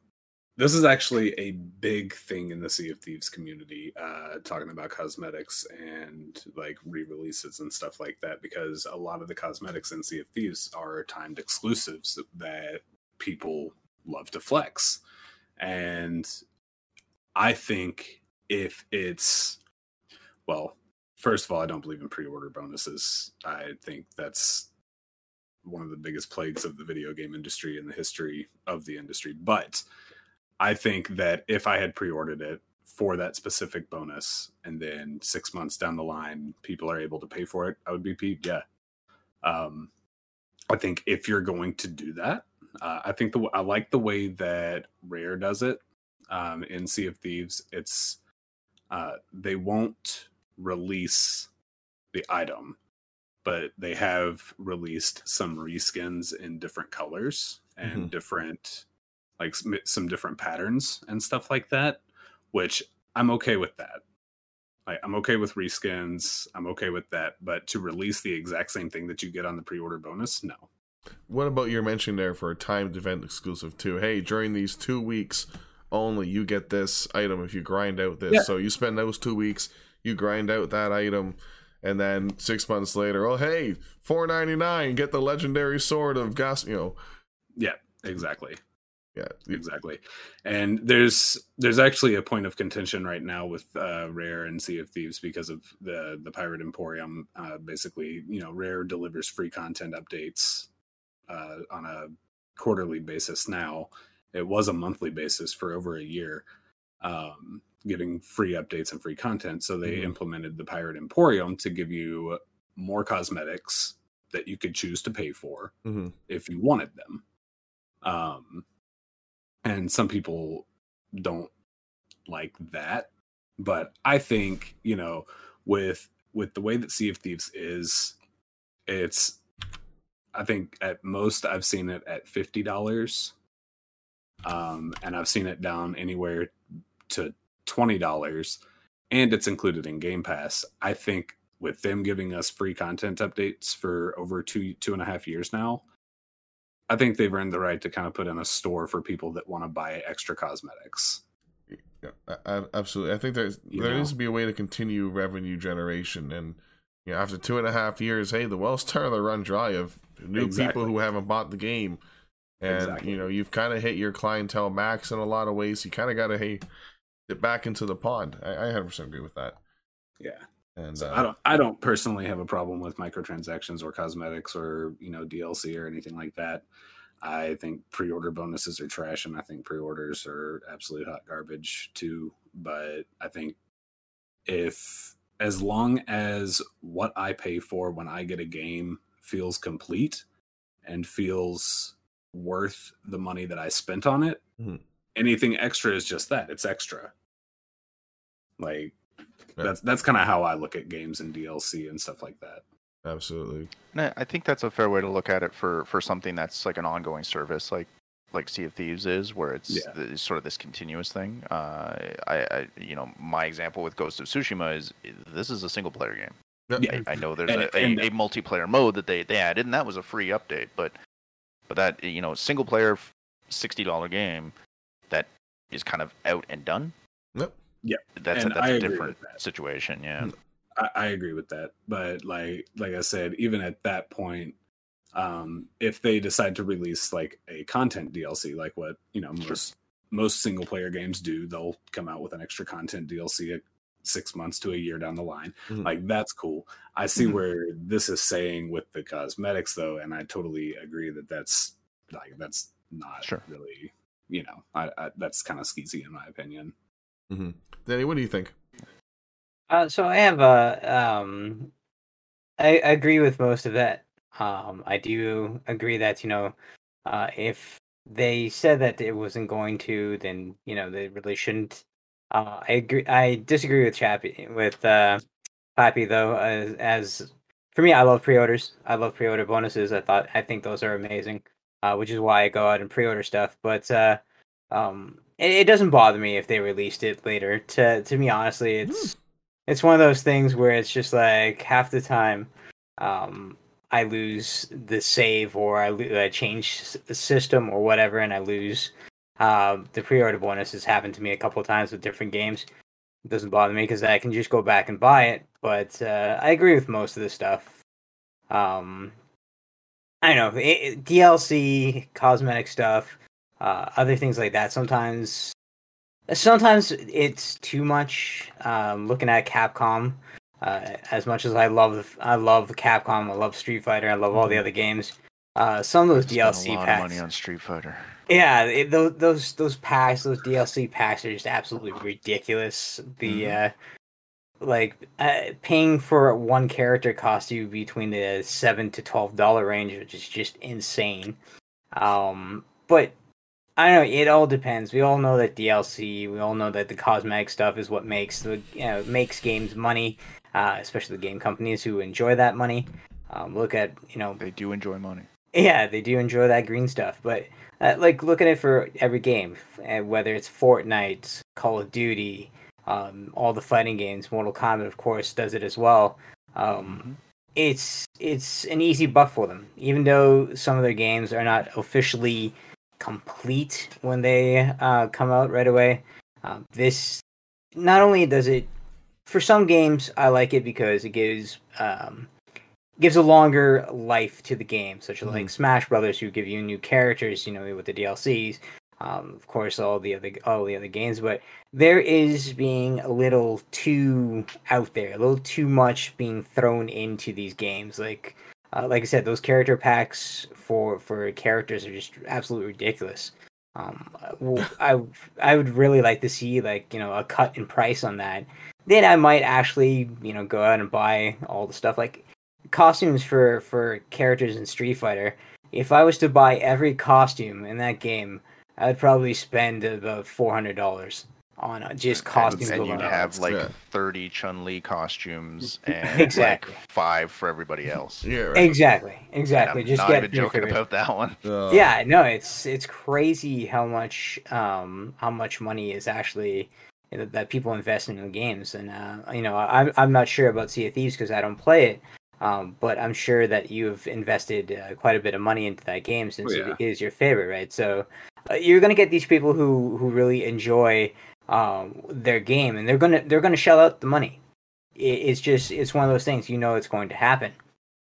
this is actually a big thing in the Sea of Thieves community, uh, talking about cosmetics and like re-releases and stuff like that, because a lot of the cosmetics in Sea of Thieves are timed exclusives that people love to flex. And I think if it's well, first of all, I don't believe in pre-order bonuses. I think that's one of the biggest plagues of the video game industry and the history of the industry. But I think that if I had pre-ordered it for that specific bonus, and then six months down the line, people are able to pay for it, I would be peeved. Yeah. Um, I think if you're going to do that, uh, I think the I like the way that Rare does it. um, in Sea of Thieves, it's uh, they won't release the item, but they have released some reskins in different colors and Mhm. different like some, some different patterns and stuff like that, which I'm okay with that. Like, I'm okay with reskins. I'm okay with that. But to release the exact same thing that you get on the pre-order bonus, no. What about your mention there for a timed event exclusive too? Hey, during these two weeks only, you get this item if you grind out this. Yeah. So you spend those two weeks, you grind out that item, and then six months later, oh hey, four ninety nine, get the legendary sword of gas. You know, Yeah, exactly. Yeah, exactly. And there's there's actually a point of contention right now with uh rare and sea of thieves because of the the pirate emporium uh basically you know rare delivers free content updates uh on a quarterly basis now. It was a monthly basis for over a year um giving free updates and free content. So they Mhm. implemented the pirate emporium to give you more cosmetics that you could choose to pay for hmm if you wanted them. Um, and some people don't like that, but I think you know with with the way that Sea of Thieves is, it's I think at most I've seen it at fifty dollars, um, and I've seen it down anywhere to twenty dollars, and it's included in Game Pass. I think with them giving us free content updates for over two two and a half years now, I think they've earned the right to kind of put in a store for people that want to buy extra cosmetics. Yeah, absolutely. I think there's You there know? needs to be a way to continue revenue generation, and you know, after two and a half years, hey, the well's starting to run dry of new Exactly. people who haven't bought the game, and Exactly. you know, you've kind of hit your clientele max in a lot of ways. You kind of got to hey, get back into the pond. I, I 100% agree with that. Yeah. And So uh, I don't I don't personally have a problem with microtransactions or cosmetics or you know DLC or anything like that. I think pre-order bonuses are trash and I think pre-orders are absolute hot garbage too, but I think if as long as what I pay for when I get a game feels complete and feels worth the money that I spent on it, Mhm. anything extra is just that. It's extra. Like Yeah. that's that's kind of how I look at games and DLC and stuff like that. absolutely. And I- I think that's a fair way to look at it for for something that's like an ongoing service, like like Sea of Thieves is, where it's Yeah. the, sort of this continuous thing. Uh, I, I, you know, my example with Ghost of Tsushima is this is a single player game. Yeah. I, I know there's And- a, a, and- a multiplayer mode that they, they added, and that was a free update. But but that you know, single player sixty dollar game that is kind of out and done. Yep. Yeah. that's And a, that's I a different that. situation. Yeah, Mm. I, I agree with that, but like like I said, even at that point, um, if they decide to release like a content DLC, like what you know Sure. most most single player games do, they'll come out with an extra content DLC at six months to a year down the line. Mhm. Like that's cool. I see Mhm. where this is saying with the cosmetics though, and I totally agree that that's like that's not Sure. really you know I, I that's kind of skeezy in my opinion. Hmm Danny, what do you think? Uh, so I have a um, I I agree with most of that. Um, I do agree that you know, uh, if they said that it wasn't going to, then you know they really shouldn't. Uh, I agree. I disagree with Chappie with uh, Pappy though. As, as for me, I love pre-orders. I love pre-order bonuses. I thought I think those are amazing, uh, which is why I go out and pre-order stuff. But uh, um, it, it doesn't bother me if they released it later. To to me, honestly, it's it's one of those things where it's just like half the time, um, I lose the save or I, lo- I change s- the system or whatever, and I lose. Um, the pre-order bonus has happened to me a couple times with different games. It doesn't bother me because I can just go back and buy it. But uh, I agree with most of the stuff. Um, I don't know it- DLC, cosmetic stuff, uh, other things like that. Sometimes sometimes it's too much um looking at capcom uh as much as i love i love capcom i love street fighter i love all the other games uh some of those Spent dlc a lot packs of money on Street Fighter. yeah it, those those those packs those dlc packs are just absolutely ridiculous the uh like uh, paying for one character costs you between the seven to twelve dollar range which is just insane um but I don't know. It all depends. We all know that DLC. We all know that the cosmetic stuff is what makes the you know makes games money, uh, especially the game companies who enjoy that money. Um, look at you know They do enjoy money. yeah, they do enjoy that green stuff, but uh, like look at it for every game, uh, whether it's Fortnite, Call of Duty, um, all the fighting games. Mortal Kombat, of course, does it as well. Um, it's it's an easy buck for them, even though some of their games are not officially complete when they uh, come out right away. Um, this not only does it for some games, I like it because it gives um, gives a longer life to the game, such as like Smash Brothers, who give you new characters, you know, with the DLCs. Um, of course, all the other all the other games, but there is being a little too out there, a little too much being thrown into these games. Like, uh, like I said, those character packs for for characters are just absolutely ridiculous. Um, I I would really like to see like you know a cut in price on that. Then I might actually you know go out and buy all the stuff like costumes for for characters in Street Fighter. If I was to buy every costume in that game, I would probably spend about four hundred dollars on uh, just costumes and, and you'd have like Yeah. 30 Chun Li costumes and Exactly. like five for everybody else. Yeah, right. Exactly, exactly. I'm Just not get even your joking favorite- about that one. Uh, yeah no it's it's crazy how much um how much money is actually that people invest in the games and uh you know i'm, I'm not sure about sea of thieves because i don't play it um but i'm sure that you've invested uh, quite a bit of money into that game since yeah. it is your favorite right so uh, you're gonna get these people who who really enjoy um their game and they're gonna they're gonna shell out the money it, it's just it's one of those things you know it's going to happen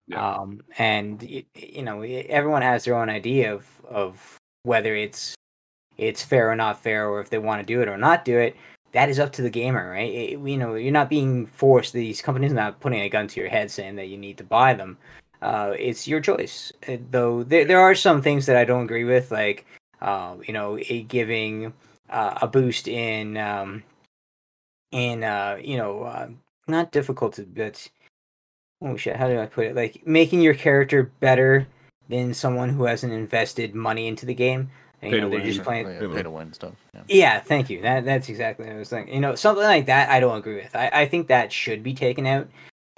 Yeah. um, and y- you know everyone has their own idea of of whether it's it's fair or not fair, or if they want to do it or not do it. That is up to the gamer, right? It- you know, you're not being forced. These companies are not putting a gun to your head saying that you need to buy them. Uh, it's your choice. Uh, though there there are some things that I don't agree with, like uh, you know, giving uh, a boost in um, in uh, you know, uh, not difficulty, but oh shit, how do I put it? Like making your character better than someone who hasn't invested money into the game. And, Pay you know, to they're just playing. Yeah, pay to win stuff. Yeah. Yeah, thank you. That that's exactly what I was thinking. You know, something like that I don't agree with. I, I think that should be taken out.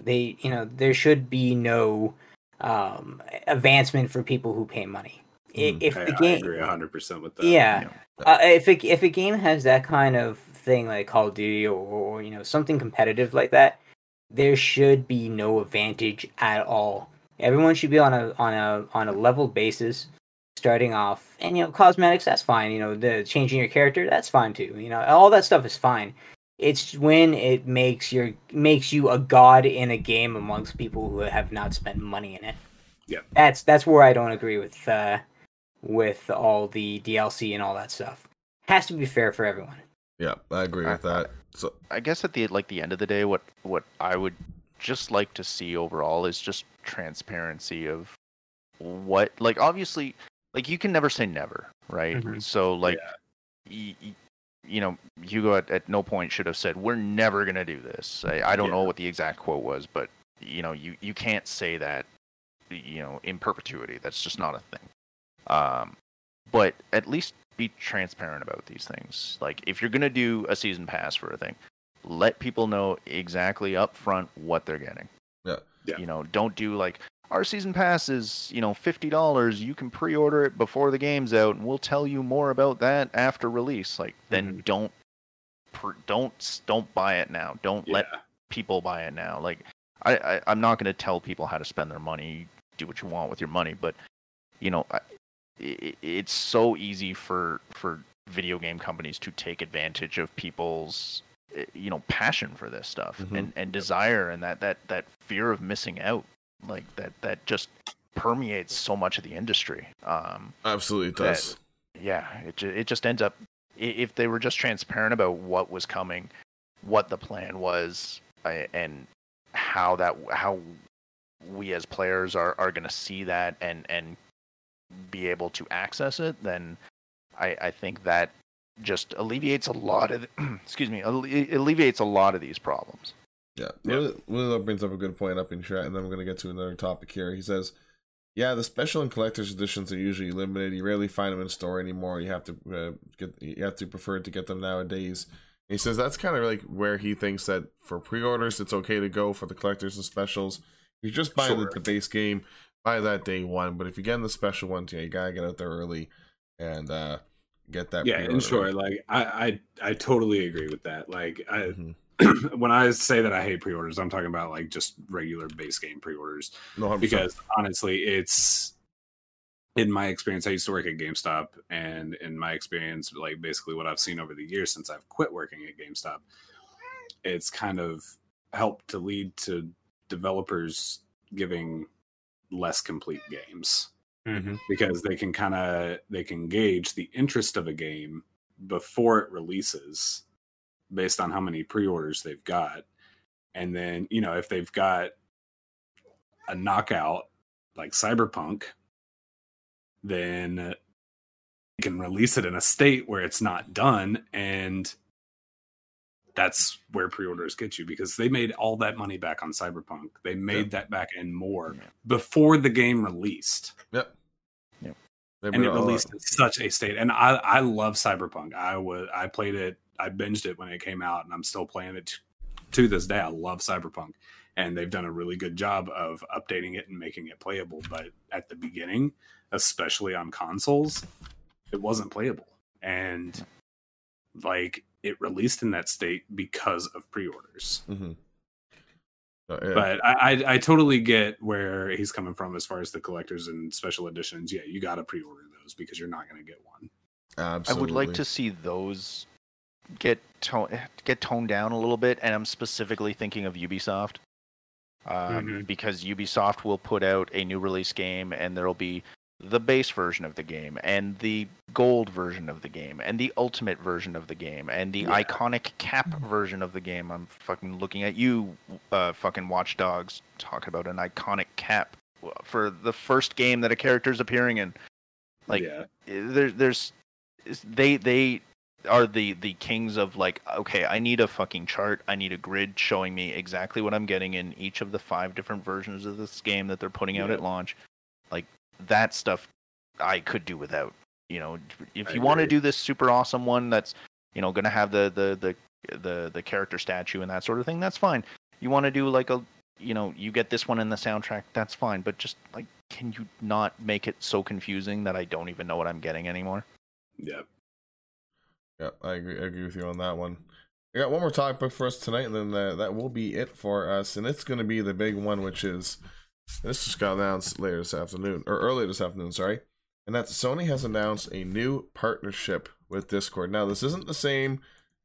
They you know, there should be no um advancement for people who pay money. I Mhm. If I, the I game agree 100% with that. yeah. Yeah. Uh, if a, if a game has that kind of thing like Call of Duty or, or you know something competitive like that, there should be no advantage at all. Everyone should be on a on a on a level basis, starting off. And you know, cosmetics that's fine. You know, the changing your character that's fine too. You know, all that stuff is fine. It's when it makes your makes you a god in a game amongst people who have not spent money in it. Yeah. that's that's where I don't agree with uh, with all the DLC and all that stuff. Has to be fair for everyone. Yeah, I agree with that. So I guess at the like the end of the day, what what I would just like to see overall is just transparency of what like obviously like you can never say never, right? Mhm. So like y- y- you know, Hugo at, at no point should have said we're never gonna do this. I, I don't know what the exact quote was, but you know, you you can't say that you know in perpetuity. That's just not a thing. Um, but at least be transparent about these things. Like if you're gonna do a season pass for a thing, let people know exactly up front what they're getting. Yeah. Yeah. You know, don't do like our season pass is you know fifty dollars. You can pre-order it before the game's out, and we'll tell you more about that after release. Like then don't don't don't buy it now. Don't let people buy it now. Like I, I I'm not going to tell people how to spend their money. Do what you want with your money, but you know, I, i it's so easy for for video game companies to take advantage of people's eh, you know passion for this stuff Mhm. and and desire and that that that fear of missing out like that that just permeates so much of the industry um absolutely it That- does. yeah, it it just ends up if they were just transparent about what was coming, what the plan was, uh, and how that how we as players are are going to see that and and be able to access it, then I I think that just alleviates a lot of excuse me alleviates a lot of these problems. Yeah, Yeah. Will, Will brings up a good point up in chat, and then we're gonna get to another topic here. He says, Yeah, the special and collector's editions are usually limited. You rarely find them in store anymore. You have to uh, get you have to prefer to get them nowadays. he says that's kind of like where he thinks that for pre-orders it's okay to go for the collectors and specials. You're just buy Sure. the, the base game, buy that day one. But if you're getting the special ones, yeah, you gotta get out there early and uh get that. yeah, in short, like I, I I totally agree with that. Like I Mhm. when I say that I hate pre-orders, I'm talking about like just regular base game pre-orders. No, 100%. because honestly it's in my experience i used to work at gamestop and in my experience like basically what i've seen over the years since i've quit working at gamestop it's kind of helped to lead to developers giving less complete games Mm-hmm. because they can kind of they can gauge the interest of a game before it releases based on how many pre-orders they've got and then you know if they've got a knockout like cyberpunk then you can release it in a state where it's not done and that's where pre-orders get you because they made all that money back on cyberpunk they made that back and more Yeah. before the game released Yep. Yep. They and it released in such a state. And I I love Cyberpunk. I was I played it. I binged it when it came out, and I'm still playing it t- to this day. I love Cyberpunk, and they've done a really good job of updating it and making it playable. But at the beginning, especially on consoles, it wasn't playable, and like it released in that state because of pre-orders. Mhm. Uh, yeah. But I, I I totally get where he's coming from as far as the collectors and special editions. Yeah, you got to pre-order those because you're not going to get one. I would like to see those get tone get toned down a little bit, and I'm specifically thinking of Ubisoft, um, Mhm. because Ubisoft will put out a new release game, and there'll be the base version of the game, and the gold version of the game, and the ultimate version of the game, and the Yeah. iconic cap version of the game. I'm fucking looking at you, uh, fucking Watch Dogs, talking about an iconic cap for the first game that a character's appearing in. Like, yeah, there, there's they they are the the kings of like okay i need a fucking chart. I need a grid showing me exactly what i'm getting in each of the five different versions of this game that they're putting out Yeah. at launch. Like that stuff i could do without you know? If I you want to do this super awesome one that's you know going to have the the the the the character statue and that sort of thing that's fine. You want to do like a you know you get this one in the soundtrack that's fine. But just like can you not make it so confusing that i don't even know what i'm getting anymore? Yeah. Yeah, I agree, I agree with you on that one. I got one more topic for us tonight, and then that will be it for us. And it's going to be the big one, which is this just got announced later this afternoon, or earlier this afternoon, sorry. And that's Sony has announced a new partnership with Discord. Now, this isn't the same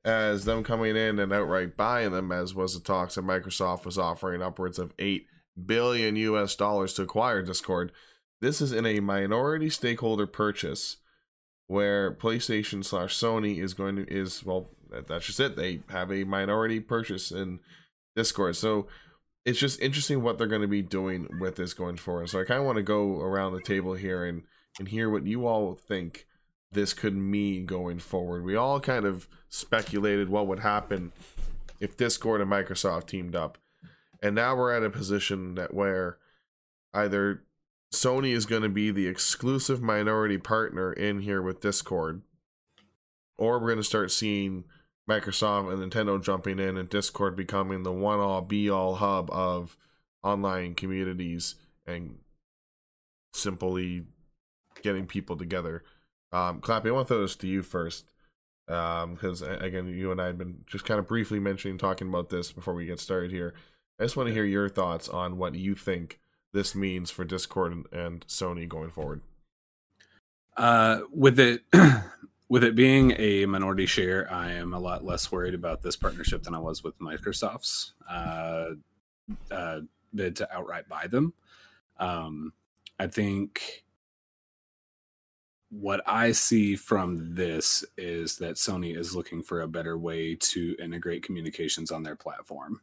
as them coming in and outright buying them, as was the talks that Microsoft was offering upwards of 8 billion US dollars to acquire Discord. This is in a minority stakeholder purchase where PlayStation slash Sony is going to is well that's just it. They have a minority purchase in Discord, so it's just interesting what they're going to be doing with this going forward. So I kind of want to go around the table here and and hear what you all think this could mean going forward. We all kind of speculated what would happen if Discord and Microsoft teamed up, and now we're at a position that where either Sony is going to be the exclusive minority partner in here with Discord, or we're going to start seeing Microsoft and Nintendo jumping in and Discord becoming the one all be all hub of online communities and simply getting people together. Um, Clappy, I want to throw this to you first. Because again, you and I had been just kind of briefly mentioning, talking about this before we get started here. I just want to hear your thoughts on what you think this means for Discord and, and Sony going forward. Uh, with it, with it being a minority share, I am a lot less worried about this partnership than I was with Microsoft's uh, uh, bid to outright buy them. Um, I think what I see from this is that Sony is looking for a better way to integrate communications on their platform.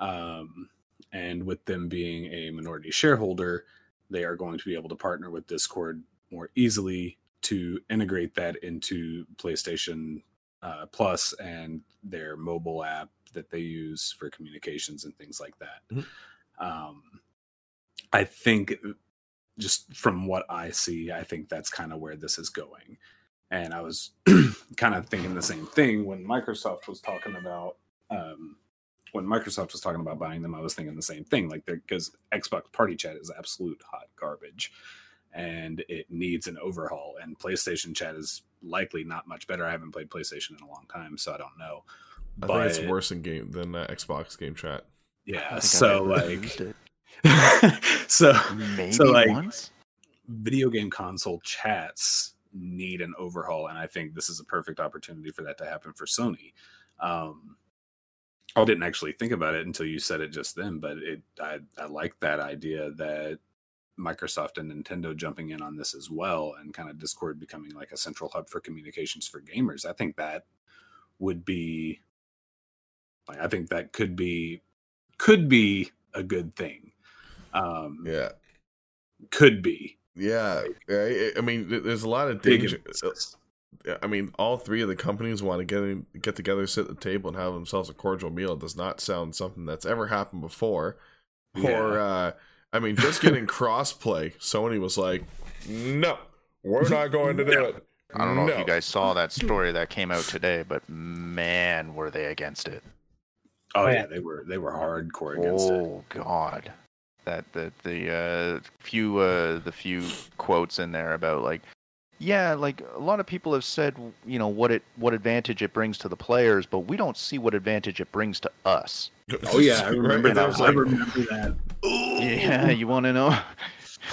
Um, and with them being a minority shareholder, they are going to be able to partner with Discord more easily to integrate that into PlayStation uh, Plus and their mobile app that they use for communications and things like that. Mhm. Um, I think just from what I see, I think that's kind of where this is going. And I was kind of thinking the same thing when Microsoft was talking about um, when Microsoft was talking about buying them. I was thinking the same thing, like because Xbox Party Chat is absolute hot garbage, and it needs an overhaul. And PlayStation Chat is likely not much better. I haven't played PlayStation in a long time, so I don't know. I but, think it's worse in game than uh, Xbox Game Chat. Yeah, so like, so maybe so like, once. video game console chats need an overhaul, and I think this is a perfect opportunity for that to happen for Sony. Um, I didn't actually think about it until you said it just then, but it I, I like that idea that Microsoft and Nintendo jumping in on this as well, and kind of Discord becoming like a central hub for communications for gamers. I think that would be, like, I think that could be, could be a good thing. Um, yeah, could be. Yeah, I mean, there's a lot of danger. I mean, all three of the companies want to get in, get together, sit at the table, and have themselves a cordial meal. It does not sound something that's ever happened before. Yeah. Or, uh, I mean, just getting crossplay. Sony was like, "No, we're not going to do no. it." I don't know no. if you guys saw that story that came out today, but man, were they against it? Oh yeah, they were they were hardcore against oh, it. Oh god, that the the uh, few uh, the few quotes in there about like yeah, like a lot of people have said, you know, what it what advantage it brings to the players, but we don't see what advantage it brings to us. Oh yeah, I remember right? that. I, was like, I remember that. Yeah, you want to know?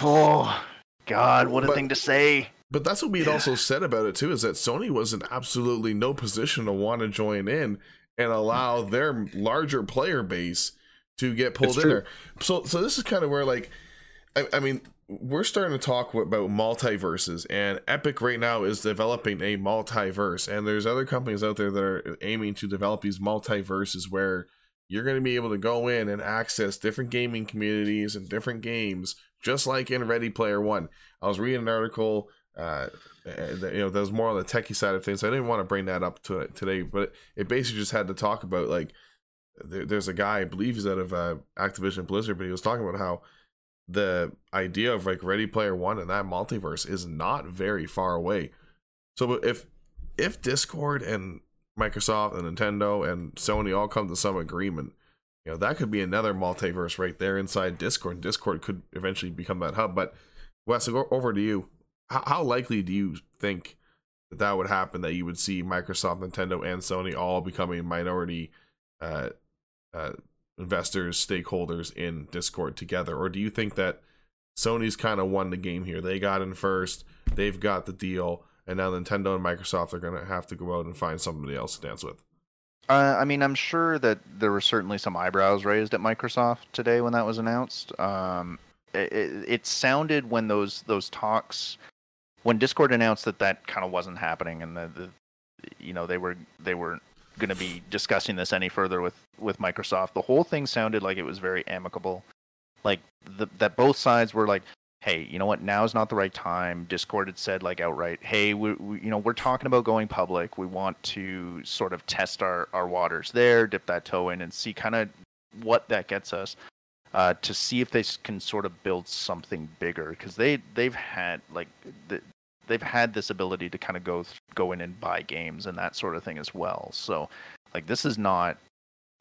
Oh God, what a but, thing to say. But that's what we had also said about it too, is that Sony was in absolutely no position to want to join in and allow their larger player base to get pulled in there. So, so this is kind of where like, I, I mean, we're starting to talk about multiverses and epic right now is developing a multiverse and there's other companies out there that are aiming to develop these multiverses where you're going to be able to go in and access different gaming communities and different games just like in ready player one. I was reading an article uh, that, you know that was more on the techie side of things i didn't want to bring that up to today but it basically just had to talk about like there, there's a guy i believe he's out of uh, activision blizzard but he was talking about how the idea of like Ready Player One and that multiverse is not very far away. So if if Discord and Microsoft and Nintendo and Sony all come to some agreement, you know that could be another multiverse right there inside Discord. Discord could eventually become that hub. But Wes, over to you. How, how likely do you think that that would happen? That you would see Microsoft, Nintendo, and Sony all becoming minority uh, uh, investors, stakeholders in Discord together? Or do you think that Sony's kind of won the game here? They got in first, they've got the deal, and now Nintendo and Microsoft are going to have to go out and find somebody else to dance with. Uh, I mean, I'm sure that there were certainly some eyebrows raised at Microsoft today when that was announced. Um, it, it, sounded when those those talks, when Discord announced that that kind of wasn't happening, and the, the you know they were they were going to be discussing this any further with with Microsoft. The whole thing sounded like it was very amicable, like the, that both sides were like, "Hey, you know what? Now is not the right time." Discord had said like outright, "Hey, we, we, you know we're talking about going public. We want to sort of test our our waters there, dip that toe in, and see kind of what that gets us." Uh, to see if they can sort of build something bigger because they they've had like the, they've had this ability to kind of go go in and buy games and that sort of thing as well. So like this is not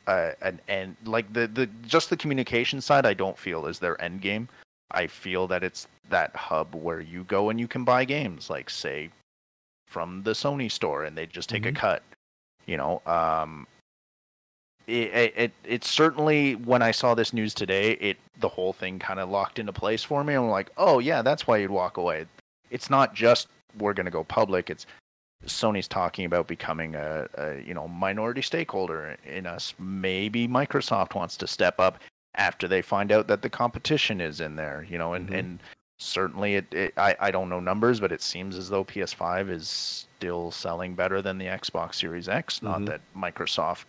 uh, an end like the the just the communication side I don't feel is their end game. I feel that it's that hub where you go and you can buy games like say from the Sony store and they just take mm-hmm. a cut. You know, um it, it it certainly when I saw this news today, it the whole thing kind of locked into place for me. I'm like, oh yeah, that's why you'd walk away it's not just we're going to go public. It's Sony's talking about becoming a, a, you know minority stakeholder in us. Maybe Microsoft wants to step up after they find out that the competition is in there. You know, and mm-hmm. and certainly it, it, I I don't know numbers, but it seems as though PS5 is still selling better than the Xbox Series X. Mm-hmm. Not that Microsoft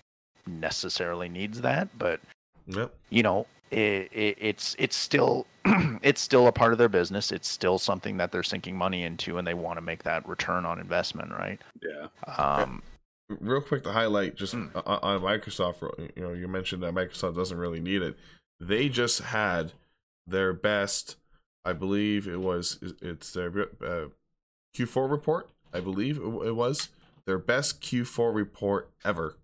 necessarily needs that, but yep. you know, it, it, it's it's still it's still a part of their business. It's still something that they're sinking money into, and they want to make that return on investment, right? Yeah. Um, Real quick to highlight, just mm. on Microsoft, you know, you mentioned that Microsoft doesn't really need it. They just had their best I believe it was it's their uh, Q4 report. I believe it was their best Q4 report ever.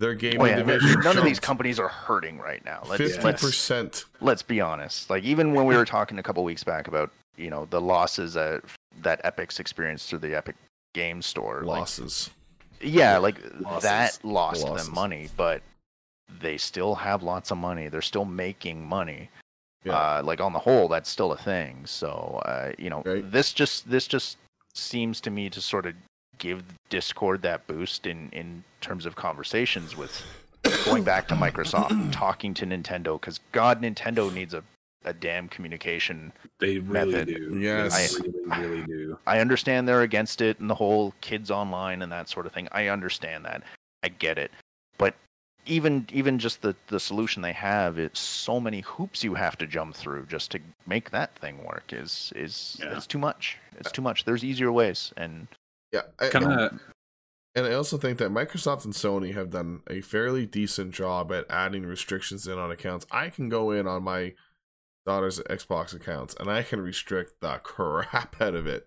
Their gaming Oh, yeah, division. None of these companies are hurting right now. Let's, Fifty let's percent. let's be honest. Like even when we were talking a couple weeks back about you know the losses that that Epic's experienced through the Epic Game Store, like, losses. yeah, like Losses. that lost Losses. them money, but they still have lots of money. They're still making money. Yeah. Uh, like on the whole, that's still a thing. So uh, you know, Right. this just this just seems to me to sort of give Discord that boost in in terms of conversations with going back to Microsoft, talking to Nintendo, because God, Nintendo needs a a damn communication. They really Method. do. Yes. They really, really do. I understand they're against it and the whole kids online and that sort of thing. I understand that. I get it. But even even just the the solution they have it's so many hoops you have to jump through just to make that thing work is is Yeah. it's too much. It's too much. There's easier ways and Yeah. I- Kind of. And I also think that Microsoft and Sony have done a fairly decent job at adding restrictions in on accounts. I can go in on my daughter's Xbox accounts and I can restrict the crap out of it.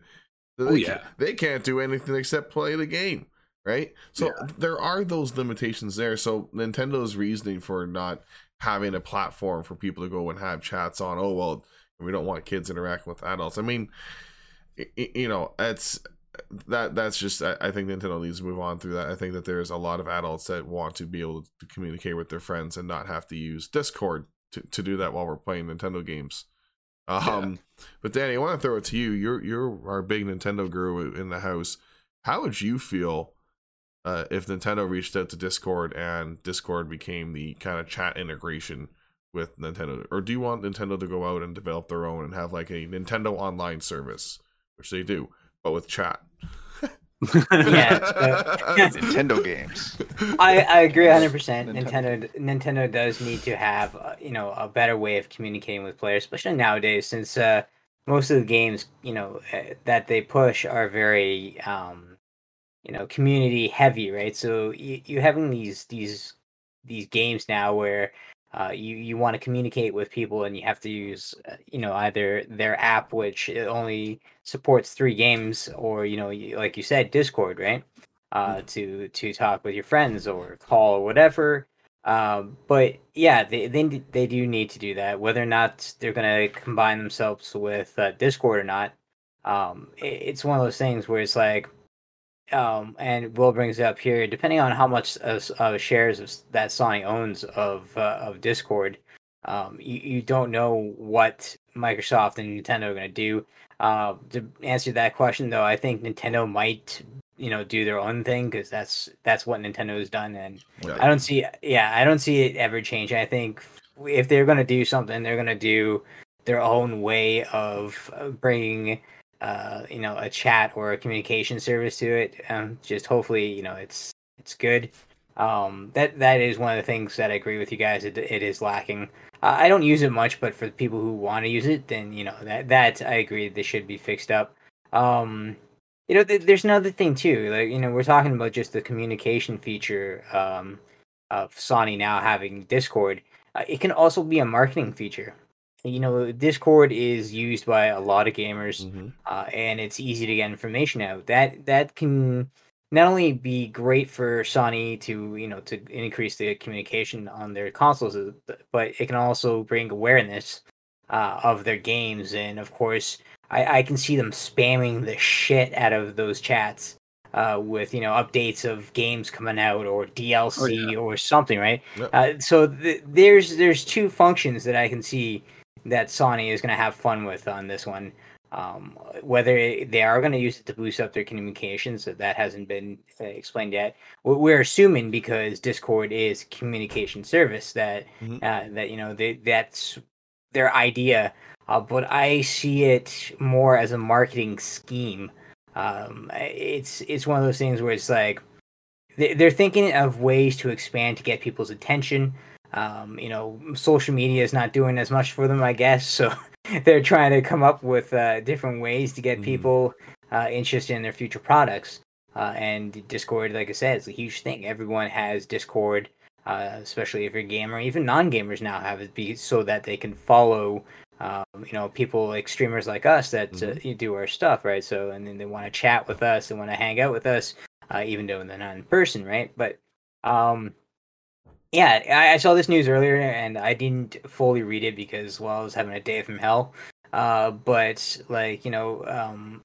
Oh, they Oh, can't- yeah. they can't do anything except play the game, right? So Yeah. there are those limitations there. So Nintendo's reasoning for not having a platform for people to go and have chats on, oh well, we don't want kids interacting with adults. I mean, you know, it's that that's just I, I think Nintendo needs to move on through that. I think that there's a lot of adults that want to be able to communicate with their friends and not have to use Discord to, to do that while we're playing Nintendo games. Um, but Danny, I want to throw it to you. You're you're our big Nintendo guru in the house. How would you feel uh, if Nintendo reached out to Discord and Discord became the kind of chat integration with Nintendo? Or do you want Nintendo to go out and develop their own and have like a Nintendo online service, which they do, but with chat? Yeah, Nintendo games. I, I agree 100%. Nintendo. Nintendo Nintendo does need to have uh, you know a better way of communicating with players, especially nowadays since uh, most of the games you know uh, that they push are very um, you know community heavy, right? So you you having these these these games now where uh, you you want to communicate with people and you have to use uh, you know either their app which only supports three games or you know you, like you said Discord, right? uh, to to talk with your friends or call or whatever. Um, but yeah, they, they they do need to do that. Whether or not they're gonna combine themselves with uh, Discord or not, um, it, it's one of those things where it's like, um, and Will brings it up here. Depending on how much of, of shares of, that Sony owns of uh, of Discord, um, you, you don't know what Microsoft and Nintendo are gonna do. Uh, to answer that question, though, I think Nintendo might you know do their own thing because that's that's what Nintendo has done, and Yeah. I don't see yeah I don't see it ever changing. I think if they're gonna do something, they're gonna do their own way of uh, bringing uh you know a chat or a communication service to it. Um, just hopefully you know it's it's good. Um, that that is one of the things that I agree with you guys. It, it is lacking. Uh, I don't use it much, but for the people who want to use it, then you know that that I agree this should be fixed up. Um, you know, th- there's another thing too. Like you know, we're talking about just the communication feature um, of Sony now having Discord. Uh, it can also be a marketing feature. You know, Discord is used by a lot of gamers Mhm. uh, and it's easy to get information out. That that can not only be great for Sony to you know to increase the communication on their consoles, uh, but it can also bring awareness uh, of their games. And of course, I, I can see them spamming the shit out of those chats uh, with you know updates of games coming out or DLC or something, right? Yep. Uh, so th- there's there's two functions that I can see that Sony is going to have fun with on this one. Um, whether they are going to use it to boost up their communications, that that hasn't been uh, explained yet. We- We're assuming because Discord is communication service that Mhm. uh, that you know they, that's their idea. Uh, but I see it more as a marketing scheme. Um, it's it's one of those things where it's like they're thinking of ways to expand to get people's attention. Um, you know, social media is not doing as much for them, I guess. So they're trying to come up with uh, different ways to get Mhm. people uh, interested in their future products. Uh, and Discord, like I said, is a huge thing. Everyone has Discord, uh, especially if you're a gamer. Even non-gamers now have it, be so that they can follow um, you know, people like streamers like us that uh, Mhm. you do our stuff, right? So, and then they want to chat with us, they want to hang out with us, uh, even though they're not in person, right? But, um, yeah, I, I saw this news earlier and I didn't fully read it because, well, I was having a day from hell. Uh, but like, you know, um,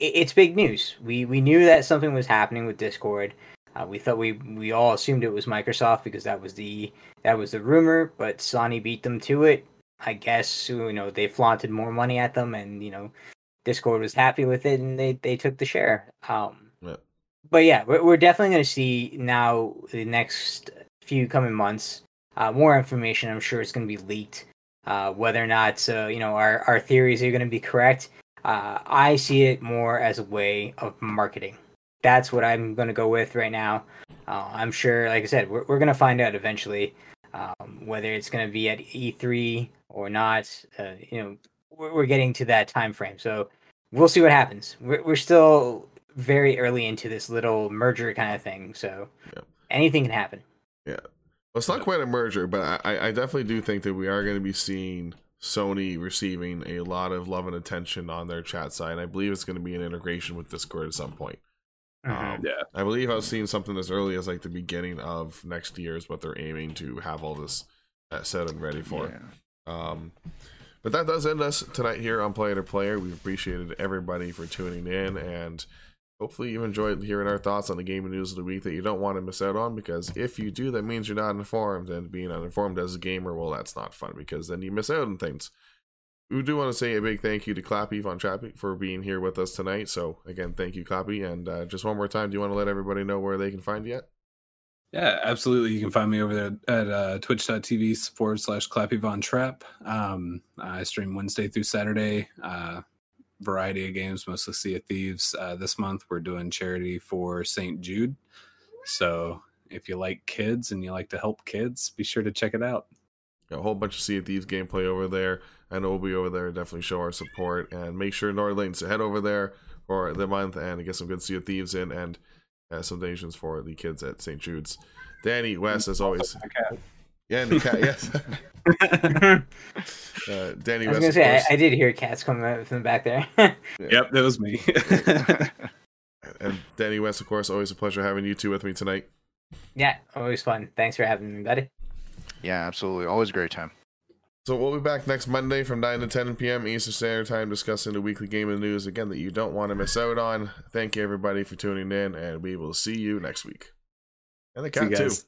it, it's big news. We we knew that something was happening with Discord. Uh, we thought we we all assumed it was Microsoft because that was the that was the rumor, but Sony beat them to it. I guess you know they flaunted more money at them, and you know Discord was happy with it, and they they took the share. Um. But yeah, we're, we're definitely going to see now the next few coming months uh, more information. I'm sure it's going to be leaked. Uh, whether or not uh, you know our our theories are going to be correct, uh, I see it more as a way of marketing. That's what I'm going to go with right now. Uh, I'm sure, like I said, we're we're going to find out eventually um, whether it's going to be at E3 or not. Uh, you know, we're, we're getting to that time frame, so we'll see what happens. We're we're still very early into this little merger kind of thing, so Yep. anything can happen. Well, it's not quite a merger, but I, I definitely do think that we are going to be seeing Sony receiving a lot of love and attention on their chat side. I believe it's going to be an integration with Discord at some point. Mhm. Um, Yeah. I believe I was seeing something as early as like the beginning of next year is what they're aiming to have all this uh, set and ready for. Yeah. Um, but that does end us tonight here on Player to Player. We've appreciated everybody for tuning in, and hopefully you enjoyed hearing our thoughts on the gaming news of the week that you don't want to miss out on. Because if you do, that means you're not informed, and being uninformed as a gamer, well, that's not fun because then you miss out on things. We do want to say a big thank you to Clappy Von Trappy for being here with us tonight. So again, thank you, Clappy. And uh, just one more time, do you want to let everybody know where they can find you at? Yeah, absolutely. You can find me over there at uh, twitch.tv forward slash Clappy Von Trap. Um, I stream Wednesday through Saturday, uh, variety of games, mostly Sea of Thieves. Uh, this month, we're doing charity for St. Jude. So if you like kids and you like to help kids, be sure to check it out. a whole bunch of Sea of Thieves gameplay over there. I know we'll be over there. Definitely show our support and make sure Nord Lanes to head over there for the month and get some good Sea of Thieves in and uh, some donations for the kids at St. Jude's. Danny West, as always. Yeah, and the cat, yes. uh, Danny I was West, gonna of say I, course. I did hear cats coming out from the back there. Yep, that was me. and Danny West, of course. Always a pleasure having you two with me tonight. yeah, always fun. Thanks for having me, buddy. yeah, absolutely. Always a great time. So we'll be back next Monday from 9 to 10 p.m. Eastern Standard Time discussing the weekly gaming news again that you don't want to miss out on. Thank you everybody for tuning in, and we will see you next week. And the cat too. guys.